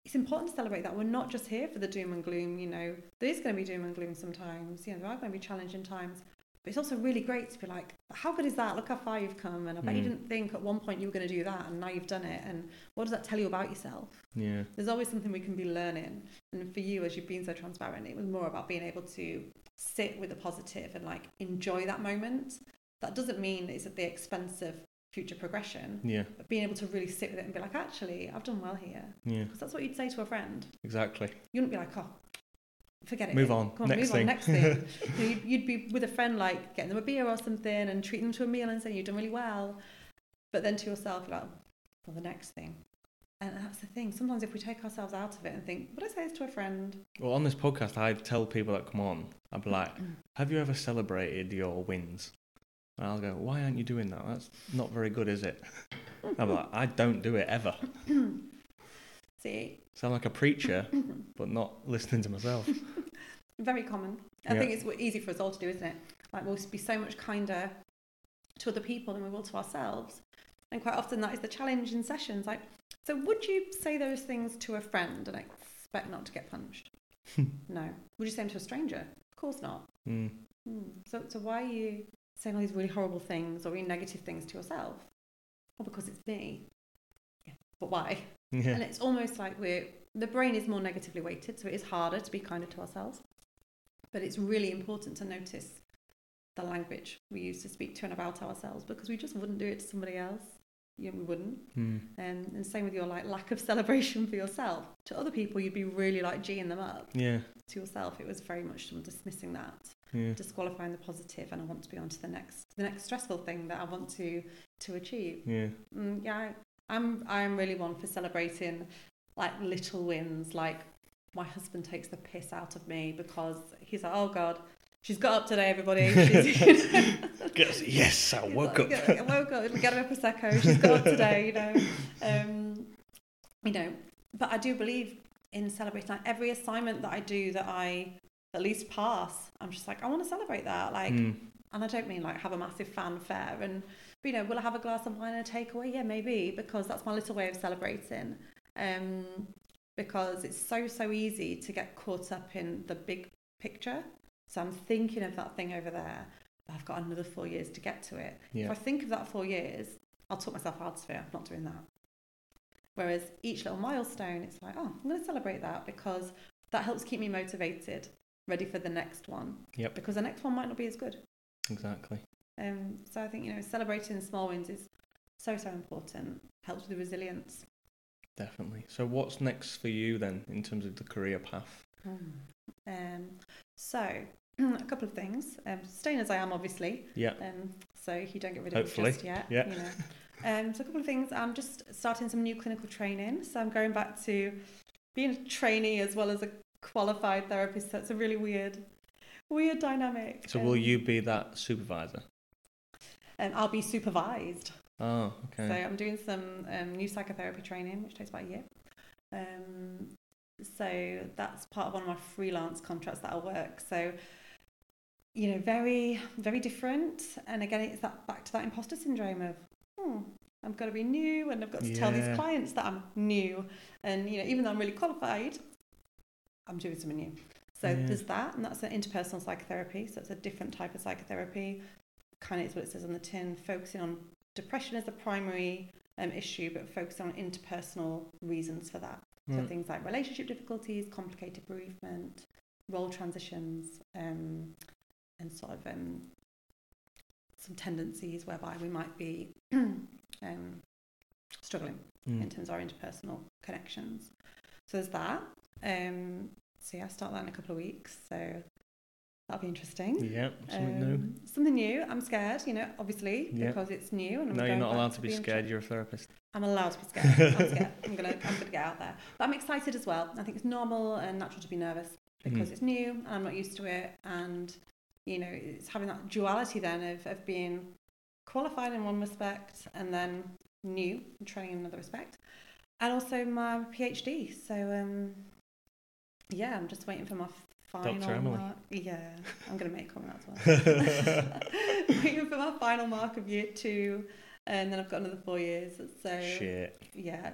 it's important to celebrate that we're not just here for the doom and gloom. You know, there is going to be doom and gloom sometimes. You know, there are going to be challenging times. But it's also really great to be like, how good is that? Look how far you've come. And I bet you Mm. didn't think at one point you were going to do that, and now you've done it. And what does that tell you about yourself? Yeah. There's always something we can be learning. And for you, as you've been so transparent, it was more about being able to sit with the positive and like enjoy that moment. That doesn't mean it's at the expense of future progression, Yeah. but being able to really sit with it and be like, actually, I've done well here. Yeah. Because that's what you'd say to a friend. Exactly. You wouldn't be like, oh, forget it. Move on. Come on, Next move thing. on. Next thing. You'd, you'd be with a friend, like getting them a beer or something and treating them to a meal and saying, you've done really well. But then to yourself, you're like, oh, well, the next thing. And that's the thing. Sometimes if we take ourselves out of it and think, would I say this to a friend? Well, on this podcast, I tell people that come on, I'd be like, "Have you ever celebrated your wins?" And I'll go, "Why aren't you doing that? That's not very good, is it?" I'm like, "I don't do it ever." See, Sound like a preacher, but not listening to myself. very common. I Yeah. think it's easy for us all to do, isn't it? Like we'll be so much kinder to other people than we will to ourselves. And quite often that is the challenge in sessions. Like, so would you say those things to a friend and expect not to get punched? no. Would you say them to a stranger? Of course not. Mm. Hmm. So, so why are you saying all these really horrible things or really negative things to yourself? Well, because it's me. Yeah. But why? Yeah. And it's almost like we're the brain is more negatively weighted, so it is harder to be kinder to ourselves. But it's really important to notice the language we use to speak to and about ourselves because we just wouldn't do it to somebody else. You know, we wouldn't. Mm. Um, and same with your like lack of celebration for yourself. To other people, you'd be really like geeing them up. Yeah. To yourself, it was very much some dismissing that Yeah. disqualifying the positive and I want to be on to the next the next stressful thing that I want to to achieve. Yeah. Mm, yeah, I, I'm I'm really one for celebrating like little wins. Like my husband takes the piss out of me because he's like, oh god, she's got up today, everybody. She's, you know, Yes, I woke up. I woke up. Get her a prosecco. She's got up today. You know, um, you know. But I do believe in celebrating like every assignment that I do that I at least pass. I'm just like I want to celebrate that. Like, Mm. and I don't mean like have a massive fanfare and you know will I have a glass of wine and a takeaway? Yeah, maybe because that's my little way of celebrating. Um, because it's so so easy to get caught up in the big picture. So I'm thinking of that thing over there. But I've got another four years to get to it. Yeah. If I think of that four years, I'll talk myself out of it. I'm not doing that. Whereas each little milestone, it's like, oh, I'm going to celebrate that because that helps keep me motivated, ready for the next one. Yep. Because the next one might not be as good. Exactly. Um, so I think you know celebrating small wins is so so important. Helps with the resilience. Definitely. So what's next for you then in terms of the career path? Um, so a couple of things. Um, staying as I am, obviously. Yeah. Um, so you don't get rid of Hopefully, it just yet. yeah. You know. Um, so a couple of things. I'm just starting some new clinical training. So I'm going back to being a trainee as well as a qualified therapist. So it's a really weird, weird dynamic. So will Um, you be that supervisor? And I'll be supervised. Oh, okay. So. I'm doing some um, new psychotherapy training, which takes about a year. Um, so that's part of one of my freelance contracts that I work. So, you know, very, very different. And again, it's that back to that imposter syndrome of, hmm, I've got to be new and I've got to tell these clients that I'm new. And, you know, even though I'm really qualified, I'm doing something new. So Yeah. there's that, and that's an interpersonal psychotherapy. So it's a different type of psychotherapy. Kind of is what it says on the tin, focusing on depression as the primary um, issue, but focusing on interpersonal reasons for that. So Right. things like relationship difficulties, complicated bereavement, role transitions, um, and sort of um, some tendencies whereby we might be um, struggling in Mm. terms of our interpersonal connections. So there's that. Um, so yeah, I start that in a couple of weeks. So that'll be interesting. Yeah. Something new. Um, Something new. I'm scared, you know, obviously, Yeah. because it's new. And I'm No, you're not allowed to be scared. tra- You're a therapist. I'm allowed to be scared. I'm scared. I'm gonna, I'm gonna get out there. But I'm excited as well. I think it's normal and natural to be nervous because Mhm. it's new and I'm not used to it. And you know, it's having that duality then of, of being qualified in one respect and then new and training in another respect, and also my PhD. So um, yeah, I'm just waiting for my final Dr. Emily. mark. Yeah, I'm gonna make a comment as well. waiting for my final mark of year two, and then I've got another four years. So Shit. yeah,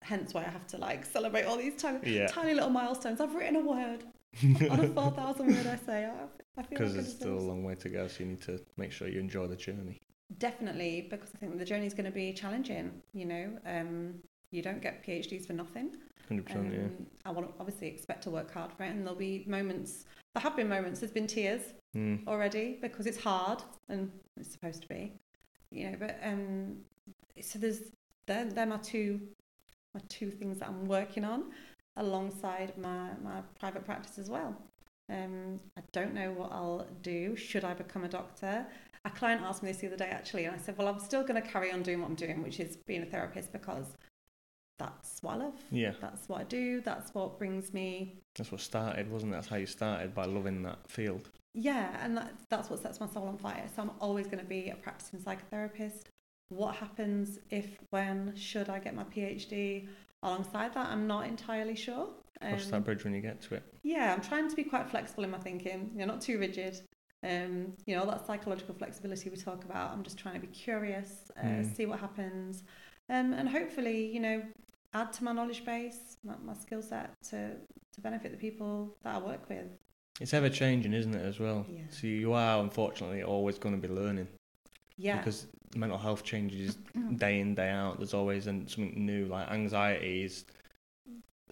hence why I have to like celebrate all these tiny, Yeah. tiny little milestones. I've written a word on a four thousand word essay. I, Because like I there's still a long way to go, so you need to make sure you enjoy the journey. Definitely, because I think the journey is going to be challenging. You know, um, you don't get PhDs for nothing. Hundred percent. Yeah. Um, I want to obviously expect to work hard for it, and there'll be moments. There have been moments. There's been tears Mm. already because it's hard and it's supposed to be, you know. But um, so there's they're, they're my two my two things that I'm working on alongside my my private practice as well. Um, I don't know what I'll do. Should I become a doctor? A client asked me this the other day actually, and I said, well, I'm still going to carry on doing what I'm doing, which is being a therapist because that's what I love. Yeah. That's what I do. That's what brings me That's what started, wasn't it? That's how you started by loving that field. Yeah, and that, that's what sets my soul on fire. So I'm always going to be a practicing psychotherapist. What happens if, when, should I get my PhD? Alongside that, I'm not entirely sure. Cross Um, that bridge when you get to it. yeah, I'm trying to be quite flexible in my thinking. You know, not too rigid. Um, you know, that psychological flexibility we talk about. I'm just trying to be curious, uh, Mm. see what happens, um, and hopefully, you know, add to my knowledge base, my, my skill set to to benefit the people that I work with. It's ever changing, isn't it, as well? Yeah. So you are unfortunately always going to be learning Yeah. because mental health changes day in day out. There's always something new. Like anxiety is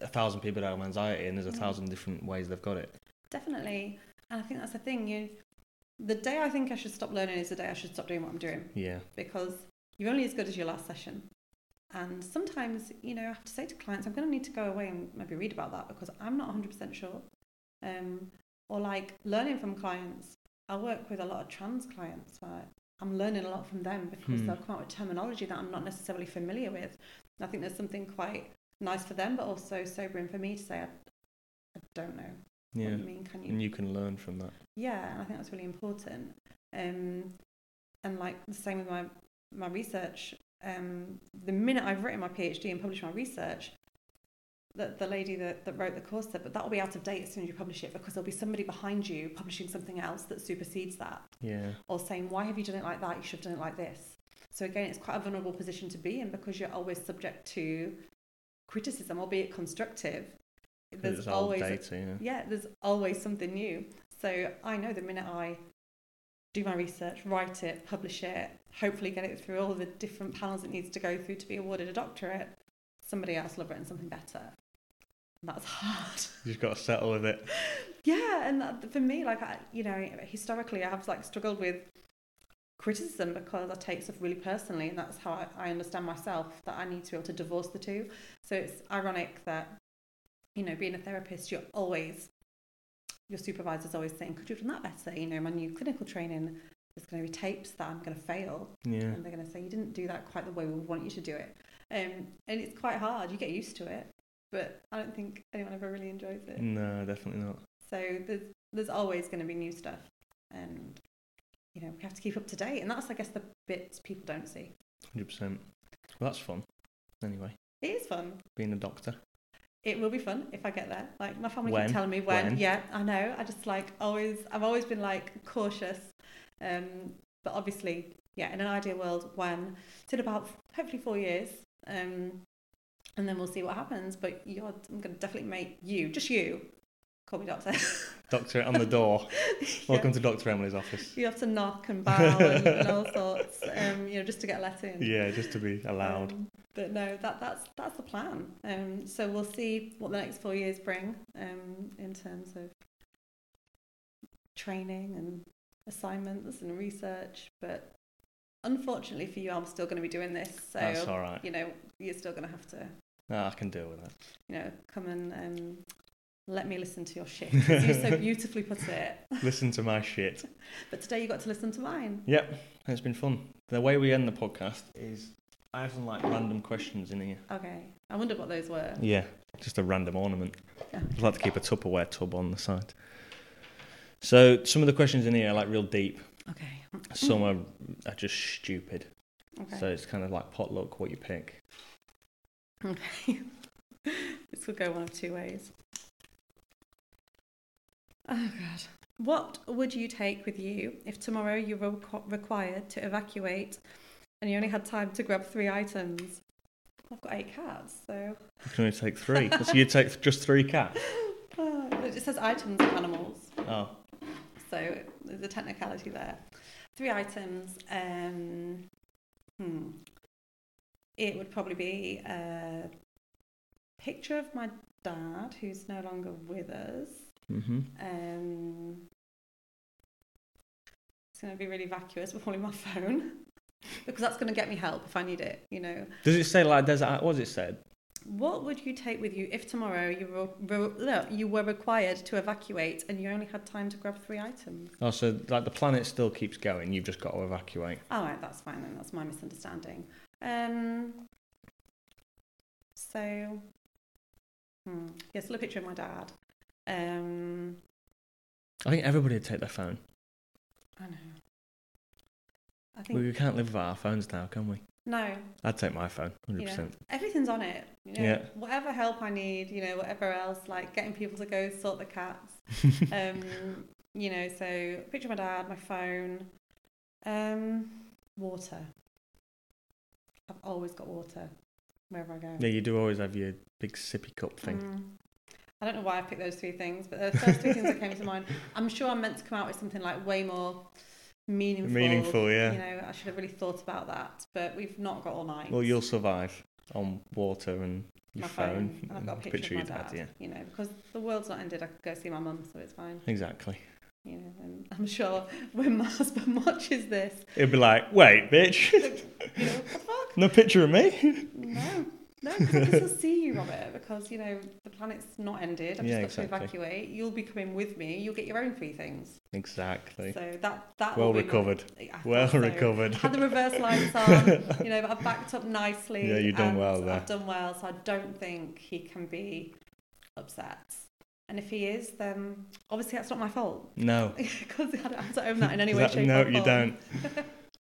a thousand people have anxiety, and there's a Mm. thousand different ways they've got it. Definitely. And I think that's the thing. You, the day I think I should stop learning is the day I should stop doing what I'm doing Yeah. because you're only as good as your last session. And sometimes, you know, I have to say to clients, I'm going to need to go away and maybe read about that because I'm not 100% sure. Um, or like learning from clients. I work with a lot of trans clients where I'm learning a lot from them because Hmm. they'll come out with terminology that I'm not necessarily familiar with. And I think there's something quite nice for them, but also sobering for me to say, I, I don't know Yeah. what you mean. Can you And you can learn from that. yeah, and I think that's really important. Um, and like the same with my my research. Um, the minute I've written my PhD and published my research, the, the lady that, that wrote the course said, but that will be out of date as soon as you publish it because there'll be somebody behind you publishing something else that supersedes that Yeah. or saying, why have you done it like that? You should have done it like this. So again, it's quite a vulnerable position to be in because you're always subject to criticism, albeit constructive. There's always data, yeah. yeah, there's always something new. So I know the minute I do my research, write it, publish it, hopefully get it through all the different panels it needs to go through to be awarded a doctorate, somebody else will have written something better. And that's hard. You've got to settle with it. Yeah, and that, for me, like I, you know, historically, I have like struggled with criticism because I take stuff really personally, and that's how I, I understand myself. That I need to be able to divorce the two. So it's ironic that, you know, being a therapist, you're always your supervisor's always saying, "Could you have done that better?" You know, my new clinical training. There's going to be tapes that I'm going to fail, Yeah. and they're going to say you didn't do that quite the way we want you to do it. Um, and it's quite hard. You get used to it, but I don't think anyone ever really enjoys it. No, definitely not. So there's there's always going to be new stuff, and you know we have to keep up to date, and that's I guess the bits people don't see. 100%. Well, that's fun. Anyway, It is fun. being a doctor. It will be fun if I get there. Like my family When? keep telling me when. When? Yeah, I know. I just like always. I've always been like cautious, um, but obviously, yeah. In an ideal world, when it's in about hopefully four years, um, and then we'll see what happens. But you're, I'm going to definitely make you, just you, call me doctor. Doctor on the door. Welcome to Dr. Emily's office. You have to knock and bow and, and all sorts, um, you know, just to get let in. Yeah, just to be allowed. Um, but no, that that's that's the plan. Um, so we'll see what the next four years bring um, in terms of training and assignments and research. But unfortunately for you, I'm still going to be doing this. So That's all right. you know, you're still going to have to, No, I can deal with that. you know, come and um, let me listen to your shit. You so beautifully put it. Listen to my shit. But today you got to listen to mine. Yep, it's been fun. The way we end the podcast is I have some like random questions in here. Okay. I wonder what those were. Yeah, just a random ornament. Yeah. I'd like to keep a Tupperware tub on the side. So some of the questions in here are like real deep. Okay. Some are, are just stupid. Okay. So it's kind of like potluck, what you pick. Okay. this could go one of two ways. Oh god. What would you take with you if tomorrow you were requ- required to evacuate and you only had time to grab three items? I've got eight cats, so You can only take three. so you take just three cats. Oh, it says items of animals, Oh, so there's a technicality there. Three items. Um, hmm. It would probably be a picture of my dad, who's no longer with us. hmm Um, it's going to be really vacuous, but probably my phone. because that's going to get me help if I need it, you know. Does it say like desert? What does it said? What would you take with you if tomorrow you were, you were required to evacuate and you only had time to grab three items? Oh, so like the planet still keeps going. You've just got to evacuate. All right, that's fine then. That's my misunderstanding. Um, so, hmm, still a picture of my dad. Um, I think everybody would take their phone. I know. I think We can't live without our phones now, can we? No. I'd take my phone, hundred You know, percent. everything's on it. You know, Yeah. whatever help I need, you know, whatever else, like getting people to go sort the cats. um, you know, so picture of my dad, my phone, um, water. I've always got water wherever I go. Yeah, you do always have your big sippy cup thing. Mm. I don't know why I picked those three things, but the first two things that came to mind. I'm sure I'm meant to come out with something like way more meaningful. Meaningful, yeah. You know, I should have really thought about that, but we've not got all night. Well, you'll survive on water and your my phone, phone, and I've got a picture, your of my dad. yeah. You know, because the world's not ended, I could go see my mum, so it's fine. Exactly. You know, and I'm sure when my husband watches this, It'd be like, wait, bitch, you know, what the fuck? no picture of me. No, no, because I will see you, Robert, because you know the planet's not ended. I've Yeah, just got exactly. to evacuate. You'll be coming with me. You'll get your own free things. exactly. So that that Well will be my- recovered. Well so. recovered. Had the reverse lights on, you know, but I've backed up nicely. Yeah, you've done well there. I've done well, so I don't think he can be upset. And if he is, then obviously that's not my fault No. because I don't have to own that in any way, that- shape, no, you don't.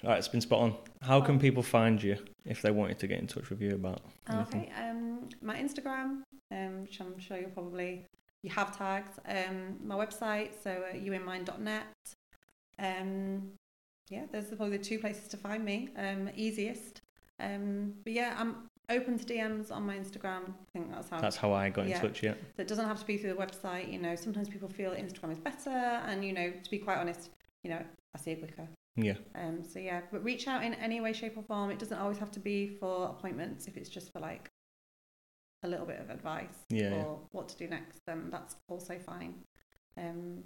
All right, it's been spot on. How can people find you if they wanted to get in touch with you about anything? Okay. Um, my Instagram, um, which I'm sure you'll probably you have tagged. Um, my website, so uh, youinmind.net. Um, yeah, those are probably the two places to find me. Um, easiest. Um, but yeah, I'm open to DMs on my Instagram. I think that's how. That's how I got Yeah. in touch. Yeah. So it doesn't have to be through the website. You know, sometimes people feel Instagram is better, and you know, to be quite honest, you know, I see it quicker. Yeah. Um, so yeah, but reach out in any way, shape, or form. It doesn't always have to be for appointments. If it's just for like a little bit of advice Yeah, or yeah. what to do next, then that's also fine. Um,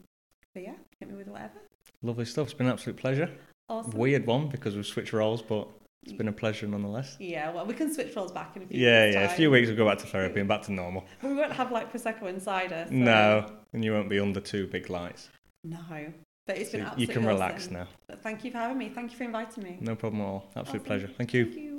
but yeah, hit me with whatever. Lovely stuff. It's been an absolute pleasure. Awesome. Weird one because we've switched roles, but it's been a pleasure nonetheless. Yeah, well, we can switch roles back in a few. Yeah, weeks' yeah. A few weeks we'll go back to therapy and back to normal. But we won't have like prosecco and cider. so- No, and you won't be under two big lights. no. But it's So been you can relax awesome. now. But thank you for having me. Thank you for inviting me. No problem at all. Absolute Awesome. pleasure. Thank you. Thank you.